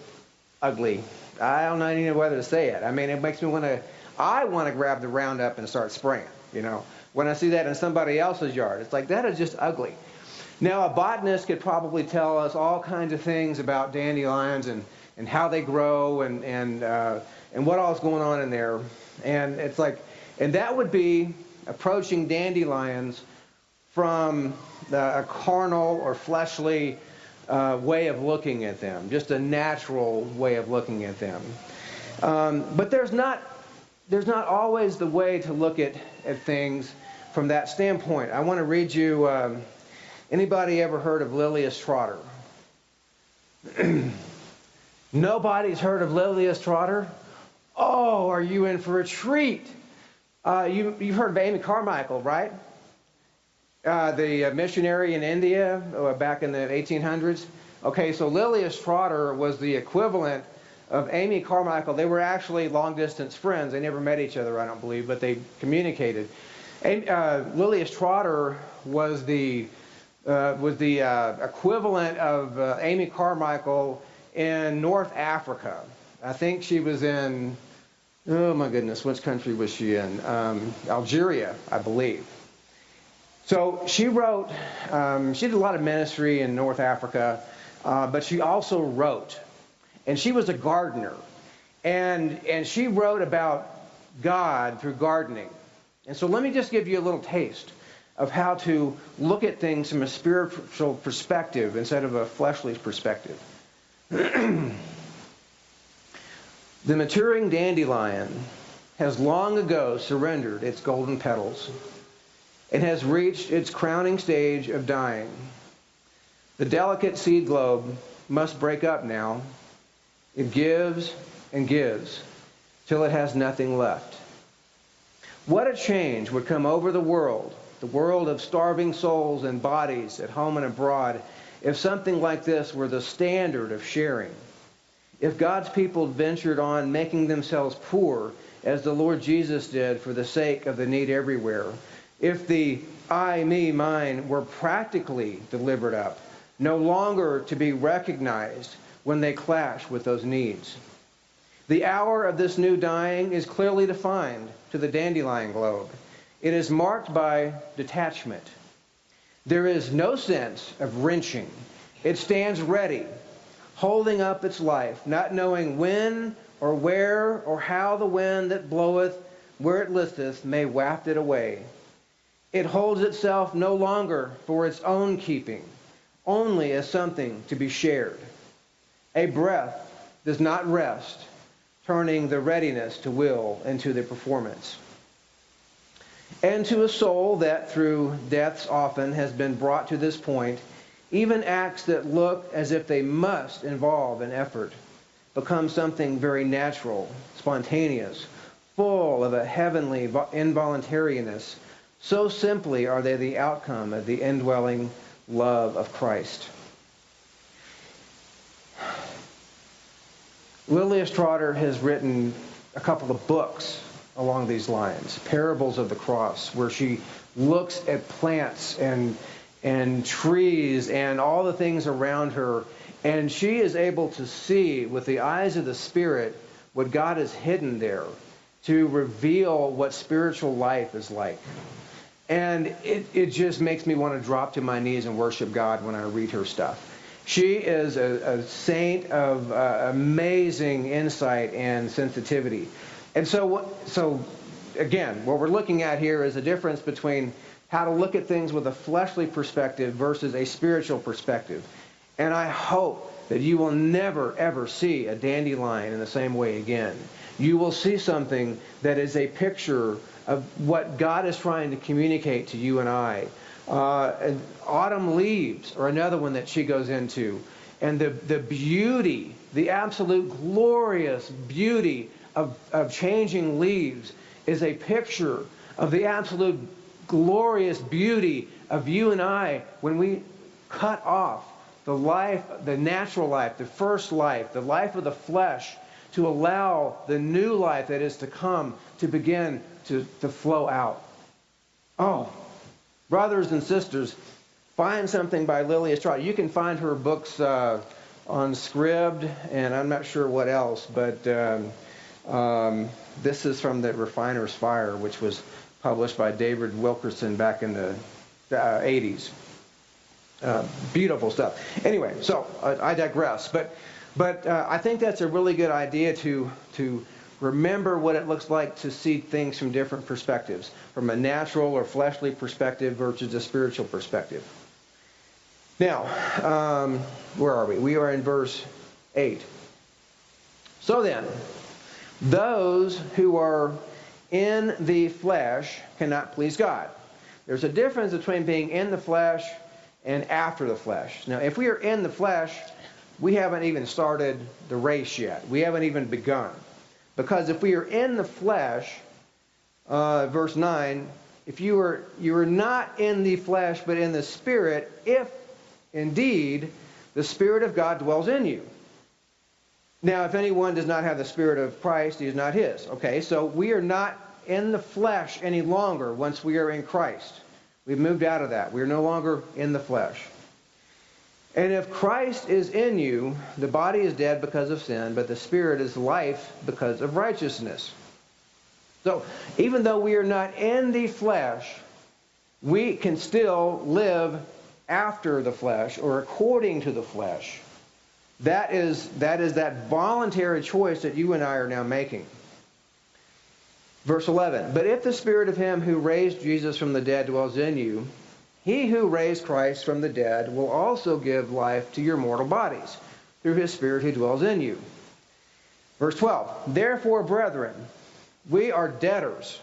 ugly. I don't even know whether to say it. I mean, it makes me want to. I want to grab the Roundup and start spraying. You know, when I see that in somebody else's yard, it's like that is just ugly. Now, a botanist could probably tell us all kinds of things about dandelions and, and how they grow and, and, uh, and what all's going on in there. And it's like, and that would be approaching dandelions from the, a carnal or fleshly uh, way of looking at them, just a natural way of looking at them. Um, but there's not, there's not always the way to look at, at things from that standpoint. I want to read you. Um, anybody ever heard of Lilias Trotter? *clears throat* Nobody's heard of Lilias Trotter? Oh, are you in for a treat? Uh, you, you've heard of Amy Carmichael, right? Uh, the uh, missionary in India uh, back in the 1800s. Okay, so Lilias Trotter was the equivalent of Amy Carmichael. They were actually long distance friends. They never met each other, I don't believe, but they communicated. And, uh, Lilias Trotter was the uh, was the uh, equivalent of uh, Amy Carmichael in North Africa. I think she was in, oh my goodness, which country was she in? Um, Algeria, I believe. So she wrote, um, she did a lot of ministry in North Africa, uh, but she also wrote. And she was a gardener. And, and she wrote about God through gardening. And so let me just give you a little taste of how to look at things from a spiritual perspective instead of a fleshly perspective. *clears throat* the maturing dandelion has long ago surrendered its golden petals and has reached its crowning stage of dying. The delicate seed globe must break up now. It gives and gives till it has nothing left. What a change would come over the world the world of starving souls and bodies at home and abroad, if something like this were the standard of sharing. If God's people ventured on making themselves poor, as the Lord Jesus did for the sake of the need everywhere, if the I, me, mine were practically delivered up, no longer to be recognized when they clash with those needs. The hour of this new dying is clearly defined to the dandelion globe. It is marked by detachment. There is no sense of wrenching. It stands ready, holding up its life, not knowing when or where or how the wind that bloweth where it listeth may waft it away. It holds itself no longer for its own keeping, only as something to be shared. A breath does not rest, turning the readiness to will into the performance and to a soul that through deaths often has been brought to this point, even acts that look as if they must involve an effort become something very natural, spontaneous, full of a heavenly involuntariness. So simply are they the outcome of the indwelling love of Christ. Lilias Trotter has written a couple of books along these lines, parables of the cross, where she looks at plants and and trees and all the things around her, and she is able to see with the eyes of the Spirit what God has hidden there to reveal what spiritual life is like. And it, it just makes me want to drop to my knees and worship God when I read her stuff. She is a, a saint of uh, amazing insight and sensitivity. And so, so again, what we're looking at here is a difference between how to look at things with a fleshly perspective versus a spiritual perspective. And I hope that you will never, ever see a dandelion in the same way again. You will see something that is a picture of what God is trying to communicate to you and I. Uh, and autumn leaves are another one that she goes into. And the, the beauty, the absolute glorious beauty of, of changing leaves is a picture of the absolute glorious beauty of you and I when we cut off the life, the natural life, the first life, the life of the flesh, to allow the new life that is to come to begin to, to flow out. Oh, brothers and sisters, find something by Lily Trotter. You can find her books uh, on Scribd, and I'm not sure what else, but um, um, this is from the Refiner's Fire, which was published by David Wilkerson back in the uh, 80s. Uh, beautiful stuff. Anyway, so uh, I digress. But but uh, I think that's a really good idea to to remember what it looks like to see things from different perspectives, from a natural or fleshly perspective versus a spiritual perspective. Now, um, where are we? We are in verse 8. So then, those who are in the flesh cannot please God. There's a difference between being in the flesh and after the flesh. Now, if we are in the flesh, we haven't even started the race yet. We haven't even begun. Because if we are in the flesh, uh, verse 9, if you are, you are not in the flesh but in the spirit, if indeed the Spirit of God dwells in you. Now, if anyone does not have the Spirit of Christ, he is not his. Okay, so we are not in the flesh any longer once we are in Christ. We've moved out of that. We are no longer in the flesh. And if Christ is in you, the body is dead because of sin, but the spirit is life because of righteousness. So, even though we are not in the flesh, we can still live after the flesh or according to the flesh. That is that is that voluntary choice that you and I are now making. Verse 11, but if the spirit of him who raised Jesus from the dead dwells in you, he who raised Christ from the dead will also give life to your mortal bodies through his Spirit who dwells in you. Verse 12 Therefore, brethren, we are debtors.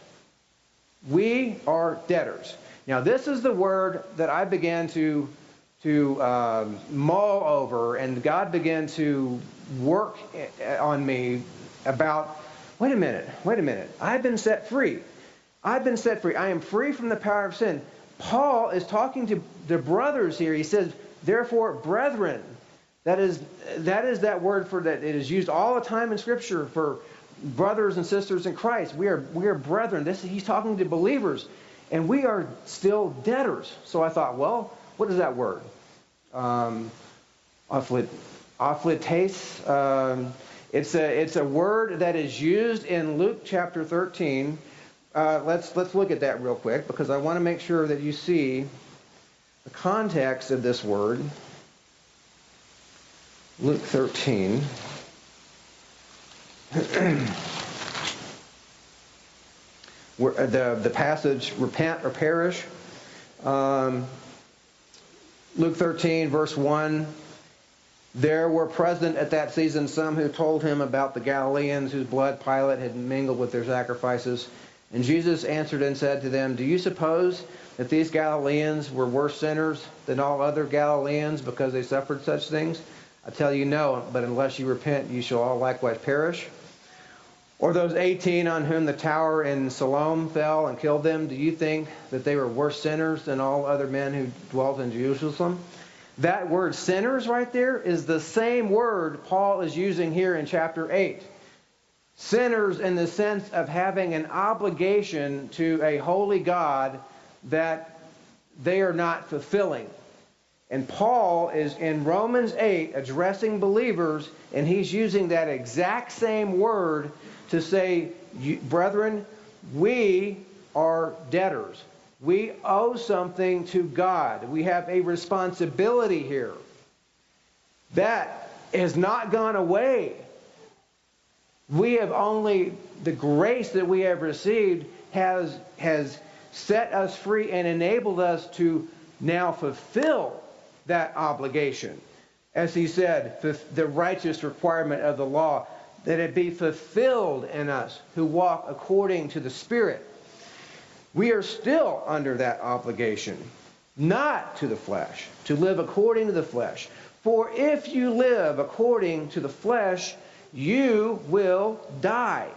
We are debtors. Now, this is the word that I began to, to um, mull over, and God began to work on me about wait a minute, wait a minute. I've been set free. I've been set free. I am free from the power of sin. Paul is talking to the brothers here. He says, therefore, brethren. That is, that is that word for that. It is used all the time in Scripture for brothers and sisters in Christ. We are, we are brethren. This, he's talking to believers. And we are still debtors. So I thought, well, what is that word? Um, afflit, afflites. Um, it's, a, it's a word that is used in Luke chapter 13 uh, let's let's look at that real quick because I want to make sure that you see the context of this word. Luke 13. *clears throat* Uh, the, the passage, repent or perish. Um, Luke 13, verse 1. There were present at that season some who told him about the Galileans whose blood Pilate had mingled with their sacrifices. And Jesus answered and said to them, Do you suppose that these Galileans were worse sinners than all other Galileans because they suffered such things? I tell you no, but unless you repent, you shall all likewise perish. Or those 18 on whom the tower in Siloam fell and killed them, do you think that they were worse sinners than all other men who dwelt in Jerusalem? That word sinners right there is the same word Paul is using here in chapter 8 sinners in the sense of having an obligation to a holy God that they are not fulfilling. And Paul is in Romans 8 addressing believers, and he's using that exact same word to say, Brethren, we are debtors. We owe something to God. We have a responsibility here. That has not gone away. We have only, the grace that we have received has, has set us free and enabled us to now fulfill that obligation. As he said, the righteous requirement of the law, that it be fulfilled in us who walk according to the Spirit. We are still under that obligation, not to the flesh, to live according to the flesh. For if you live according to the flesh, you will die.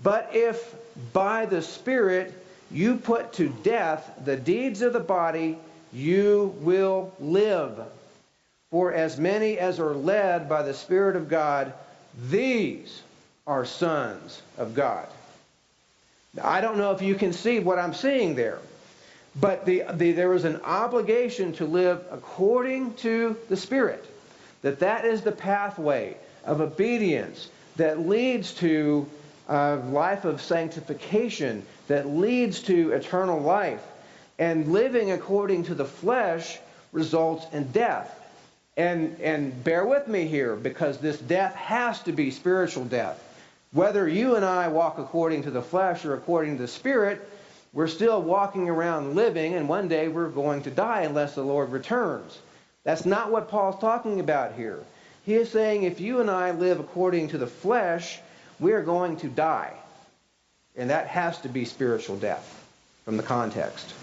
But if by the Spirit you put to death the deeds of the body, you will live. For as many as are led by the Spirit of God, these are sons of God. Now, I don't know if you can see what I'm seeing there, but the, the, there is an obligation to live according to the Spirit. That that is the pathway of obedience that leads to a life of sanctification, that leads to eternal life. And living according to the flesh results in death. And, and bear with me here because this death has to be spiritual death. Whether you and I walk according to the flesh or according to the spirit, we're still walking around living, and one day we're going to die unless the Lord returns. That's not what Paul's talking about here. He is saying if you and I live according to the flesh, we are going to die. And that has to be spiritual death from the context.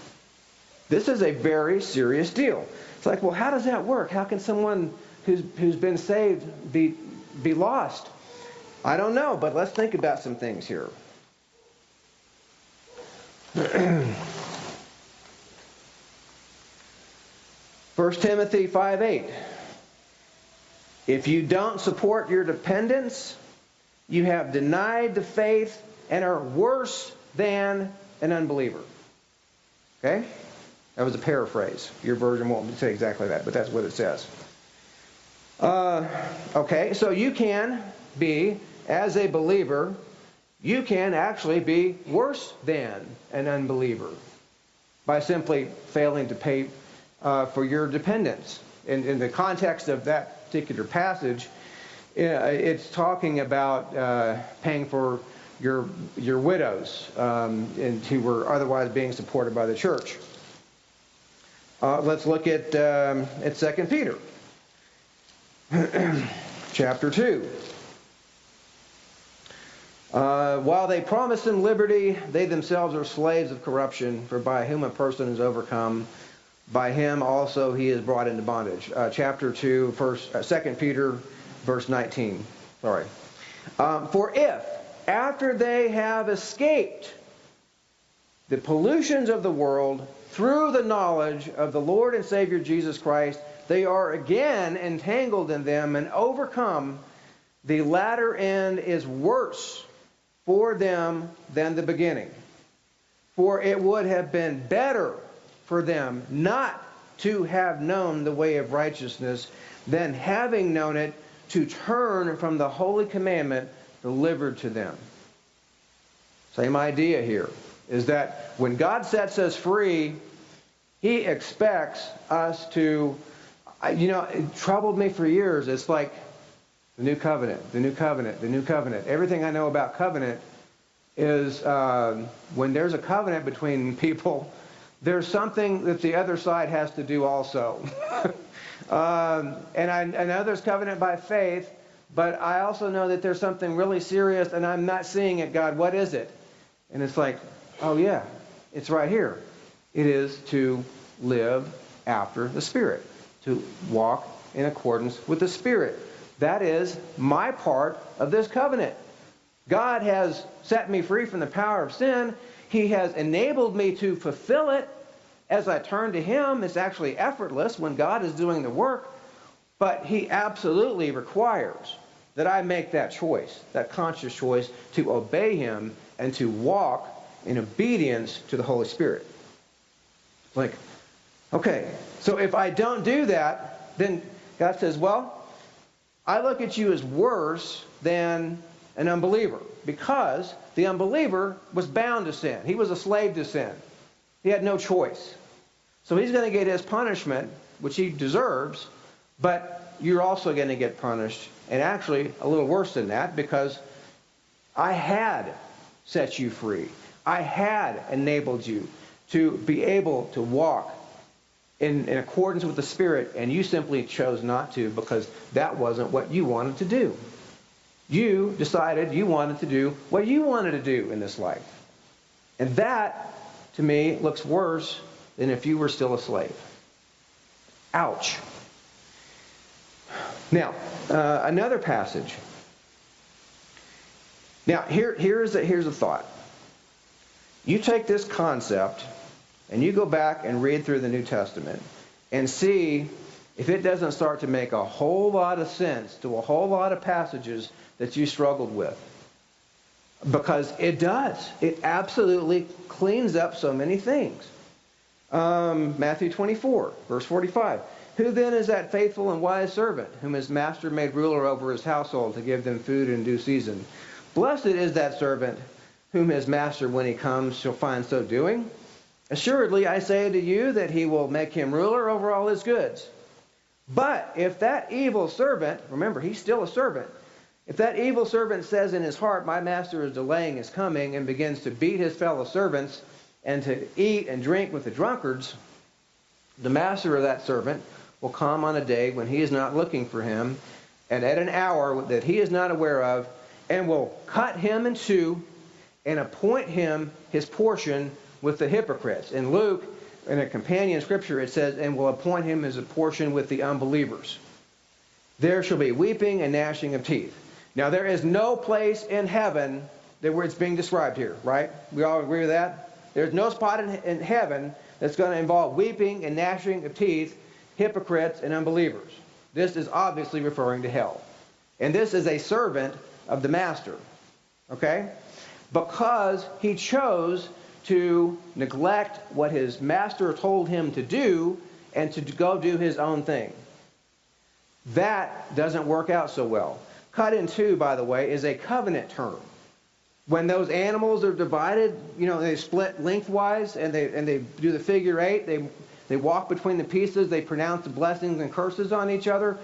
This is a very serious deal. It's like, well, how does that work? How can someone who's, who's been saved be, be lost? I don't know, but let's think about some things here. *clears throat* 1 Timothy 5 8. If you don't support your dependents, you have denied the faith and are worse than an unbeliever. Okay? That was a paraphrase. Your version won't say exactly that, but that's what it says. Uh, okay, so you can be, as a believer, you can actually be worse than an unbeliever by simply failing to pay uh, for your dependents. In, in, the context of that particular passage, uh, it's talking about uh, paying for your your widows um, and who were otherwise being supported by the church. Uh, let's look at um, at Second Peter, *clears throat* chapter two. Uh, while they promise them liberty, they themselves are slaves of corruption, for by whom a person is overcome, by him also he is brought into bondage. Uh, chapter 2, first, uh, 2 Peter, verse 19. Sorry. Um, for if, after they have escaped the pollutions of the world through the knowledge of the Lord and Savior Jesus Christ, they are again entangled in them and overcome, the latter end is worse for them than the beginning. For it would have been better for them not to have known the way of righteousness than having known it to turn from the holy commandment delivered to them. Same idea here is that when God sets us free, He expects us to, you know, it troubled me for years. It's like the new covenant, the new covenant, the new covenant. Everything I know about covenant is uh, when there's a covenant between *laughs* people, there's something that the other side has to do also. *laughs* um, and I, I know there's covenant by faith, but I also know that there's something really serious and I'm not seeing it, God. What is it? And it's like, oh, yeah, it's right here. It is to live after the Spirit, to walk in accordance with the Spirit. That is my part of this covenant. God has set me free from the power of sin. He has enabled me to fulfill it as I turn to Him. It's actually effortless when God is doing the work, but He absolutely requires that I make that choice, that conscious choice to obey Him and to walk in obedience to the Holy Spirit. Like, okay, so if I don't do that, then God says, well, I look at you as worse than an unbeliever because the unbeliever was bound to sin. He was a slave to sin. He had no choice. So he's going to get his punishment, which he deserves, but you're also going to get punished. And actually, a little worse than that because I had set you free. I had enabled you to be able to walk in, in accordance with the Spirit, and you simply chose not to because that wasn't what you wanted to do. You decided you wanted to do what you wanted to do in this life. And that, to me, looks worse than if you were still a slave. Ouch. Now, uh, another passage. Now, here, here's, a, here's a thought. You take this concept and you go back and read through the New Testament and see if it doesn't start to make a whole lot of sense to a whole lot of passages that you struggled with. Because it does. It absolutely cleans up so many things. Um, Matthew 24, verse 45. Who then is that faithful and wise servant whom his master made ruler over his household to give them food in due season? Blessed is that servant whom his master, when he comes, shall find so doing. Assuredly, I say to you that he will make him ruler over all his goods. But if that evil servant, remember, he's still a servant, if that evil servant says in his heart, My master is delaying his coming, and begins to beat his fellow servants and to eat and drink with the drunkards, the master of that servant will come on a day when he is not looking for him, and at an hour that he is not aware of, and will cut him in two and appoint him his portion with the hypocrites. In Luke, in a companion scripture, it says, and will appoint him as a portion with the unbelievers. There shall be weeping and gnashing of teeth. Now, there is no place in heaven that where it's being described here, right? We all agree with that? There's no spot in, in heaven that's going to involve weeping and gnashing of teeth, hypocrites and unbelievers. This is obviously referring to hell. And this is a servant of the master. Okay? Because he chose to neglect what his master told him to do and to go do his own thing. That doesn't work out so well. Cut in two, by the way, is a covenant term. When those animals are divided, you know, they split lengthwise and they and they do the figure eight. They they walk between the pieces. They pronounce the blessings and curses on each other.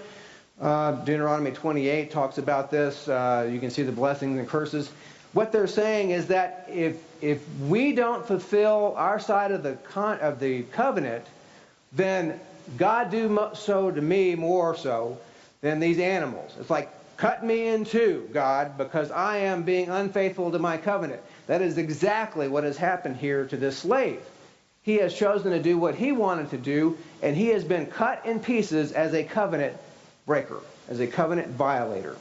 Uh, Deuteronomy 28 talks about this. Uh, you can see the blessings and curses. What they're saying is that if if we don't fulfill our side of the con- of the covenant, then God do so to me more so than these animals. It's like cut me in two, God, because I am being unfaithful to my covenant. That is exactly what has happened here to this slave. He has chosen to do what he wanted to do, and he has been cut in pieces as a covenant breaker, as a covenant violator.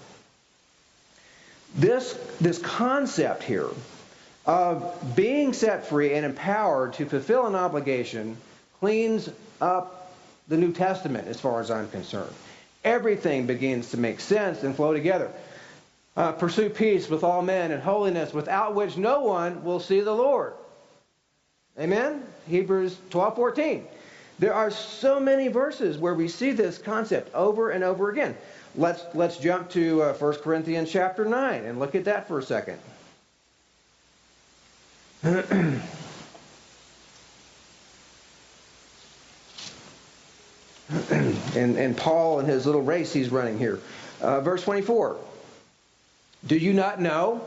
This, this concept here of being set free and empowered to fulfill an obligation cleans up the New Testament as far as I'm concerned. Everything begins to make sense and flow together. Uh, pursue peace with all men and holiness, without which no one will see the Lord. Amen? Hebrews 12 14. There are so many verses where we see this concept over and over again. Let's, let's jump to uh, 1 Corinthians chapter 9 and look at that for a second. *clears throat* and, and Paul and his little race he's running here. Uh, verse 24. Do you not know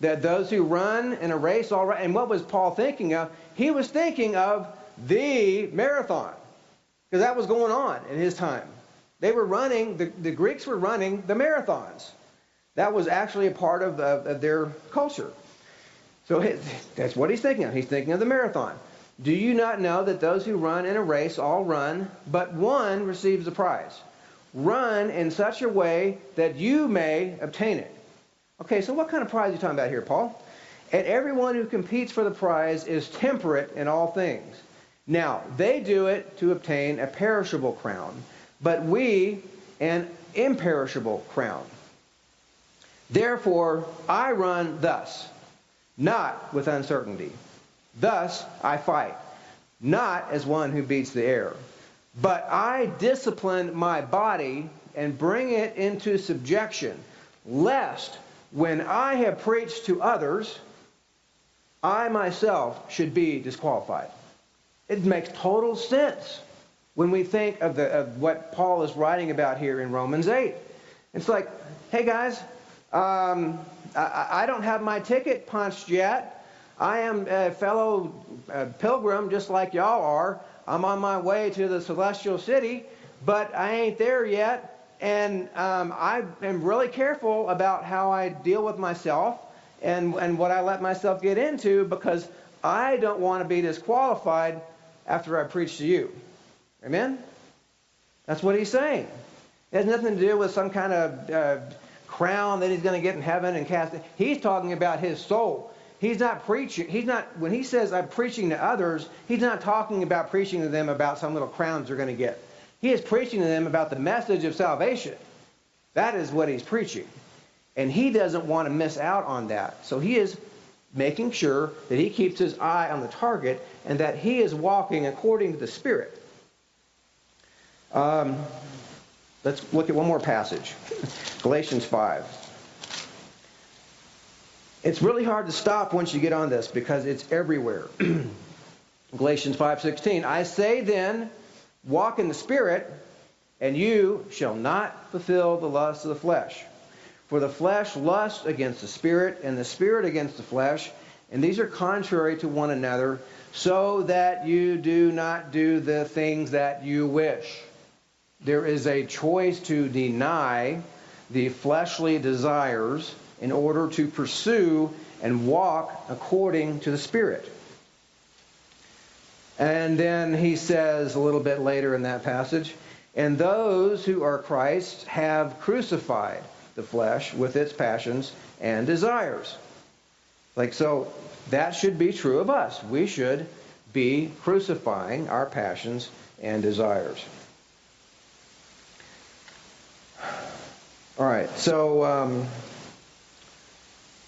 that those who run in a race all right? And what was Paul thinking of? He was thinking of the marathon because that was going on in his time. They were running, the, the Greeks were running the marathons. That was actually a part of, of, of their culture. So *laughs* that's what he's thinking of. He's thinking of the marathon. Do you not know that those who run in a race all run, but one receives the prize? Run in such a way that you may obtain it. Okay, so what kind of prize are you talking about here, Paul? And everyone who competes for the prize is temperate in all things. Now, they do it to obtain a perishable crown, but we an imperishable crown. Therefore, I run thus, not with uncertainty. Thus I fight, not as one who beats the air, but I discipline my body and bring it into subjection, lest when I have preached to others, I myself should be disqualified. It makes total sense when we think of, the, of what Paul is writing about here in Romans 8. It's like, hey guys, um, I, I don't have my ticket punched yet. I am a fellow pilgrim just like y'all are. I'm on my way to the celestial city, but I ain't there yet. And um, I am really careful about how I deal with myself and, and what I let myself get into because I don't want to be disqualified after I preach to you. Amen? That's what he's saying. It has nothing to do with some kind of uh, crown that he's going to get in heaven and cast. He's talking about his soul. He's not preaching. He's not when he says I'm preaching to others. He's not talking about preaching to them about some little crowns they're going to get. He is preaching to them about the message of salvation. That is what he's preaching, and he doesn't want to miss out on that. So he is making sure that he keeps his eye on the target and that he is walking according to the Spirit. Um, let's look at one more passage, Galatians five it's really hard to stop once you get on this because it's everywhere. *clears throat* Galatians 5:16, I say then, walk in the spirit, and you shall not fulfill the lusts of the flesh. For the flesh lusts against the spirit, and the spirit against the flesh, and these are contrary to one another, so that you do not do the things that you wish. There is a choice to deny the fleshly desires in order to pursue and walk according to the Spirit. And then he says a little bit later in that passage, and those who are Christ have crucified the flesh with its passions and desires. Like, so that should be true of us. We should be crucifying our passions and desires. All right, so um,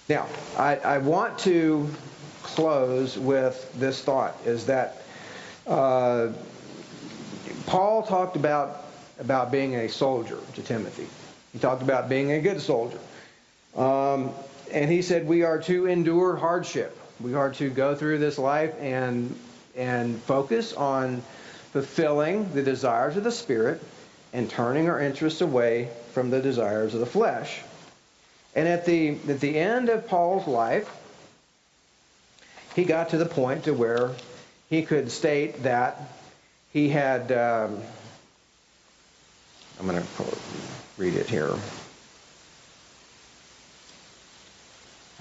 now I, I want to close with this thought is that uh, Paul talked about about being a soldier to Timothy. He talked about being a good soldier. Um, and he said we are to endure hardship. We are to go through this life and and focus on fulfilling the desires of the spirit and turning our interests away from the desires of the flesh. And at the at the end of Paul's life, he got to the point to where he could state that he had. Um, I'm going to read it here. *clears throat*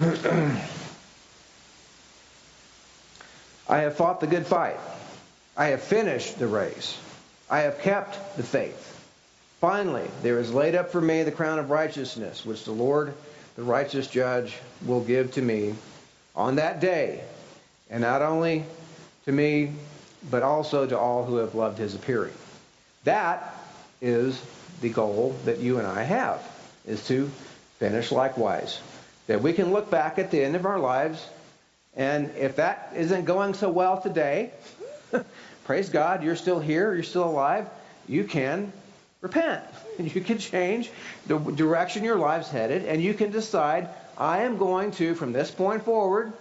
I have fought the good fight. I have finished the race. I have kept the faith. Finally, there is laid up for me the crown of righteousness, which the Lord, the righteous judge, will give to me on that day, and not only to me, but also to all who have loved his appearing. That is the goal that you and I have, is to finish likewise. That we can look back at the end of our lives, and if that isn't going so well today, *laughs* praise God, you're still here, you're still alive, you can repent. And *laughs* you can change the direction your life's headed, and you can decide, I am going to, from this point forward,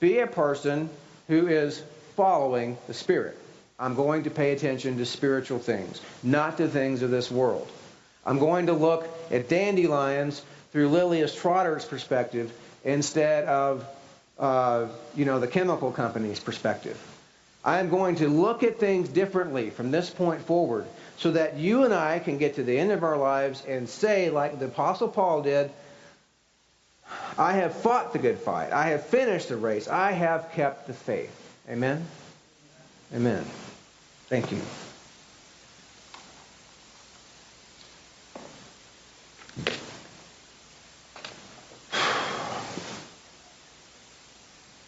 be a person who is following the Spirit. I'm going to pay attention to spiritual things, not to things of this world. I'm going to look at dandelions through Lilias Trotter's perspective instead of, uh, you know, the chemical company's perspective. I'm going to look at things differently from this point forward so that you and I can get to the end of our lives and say, like the Apostle Paul did, I have fought the good fight. I have finished the race. I have kept the faith. Amen? Amen. Thank you.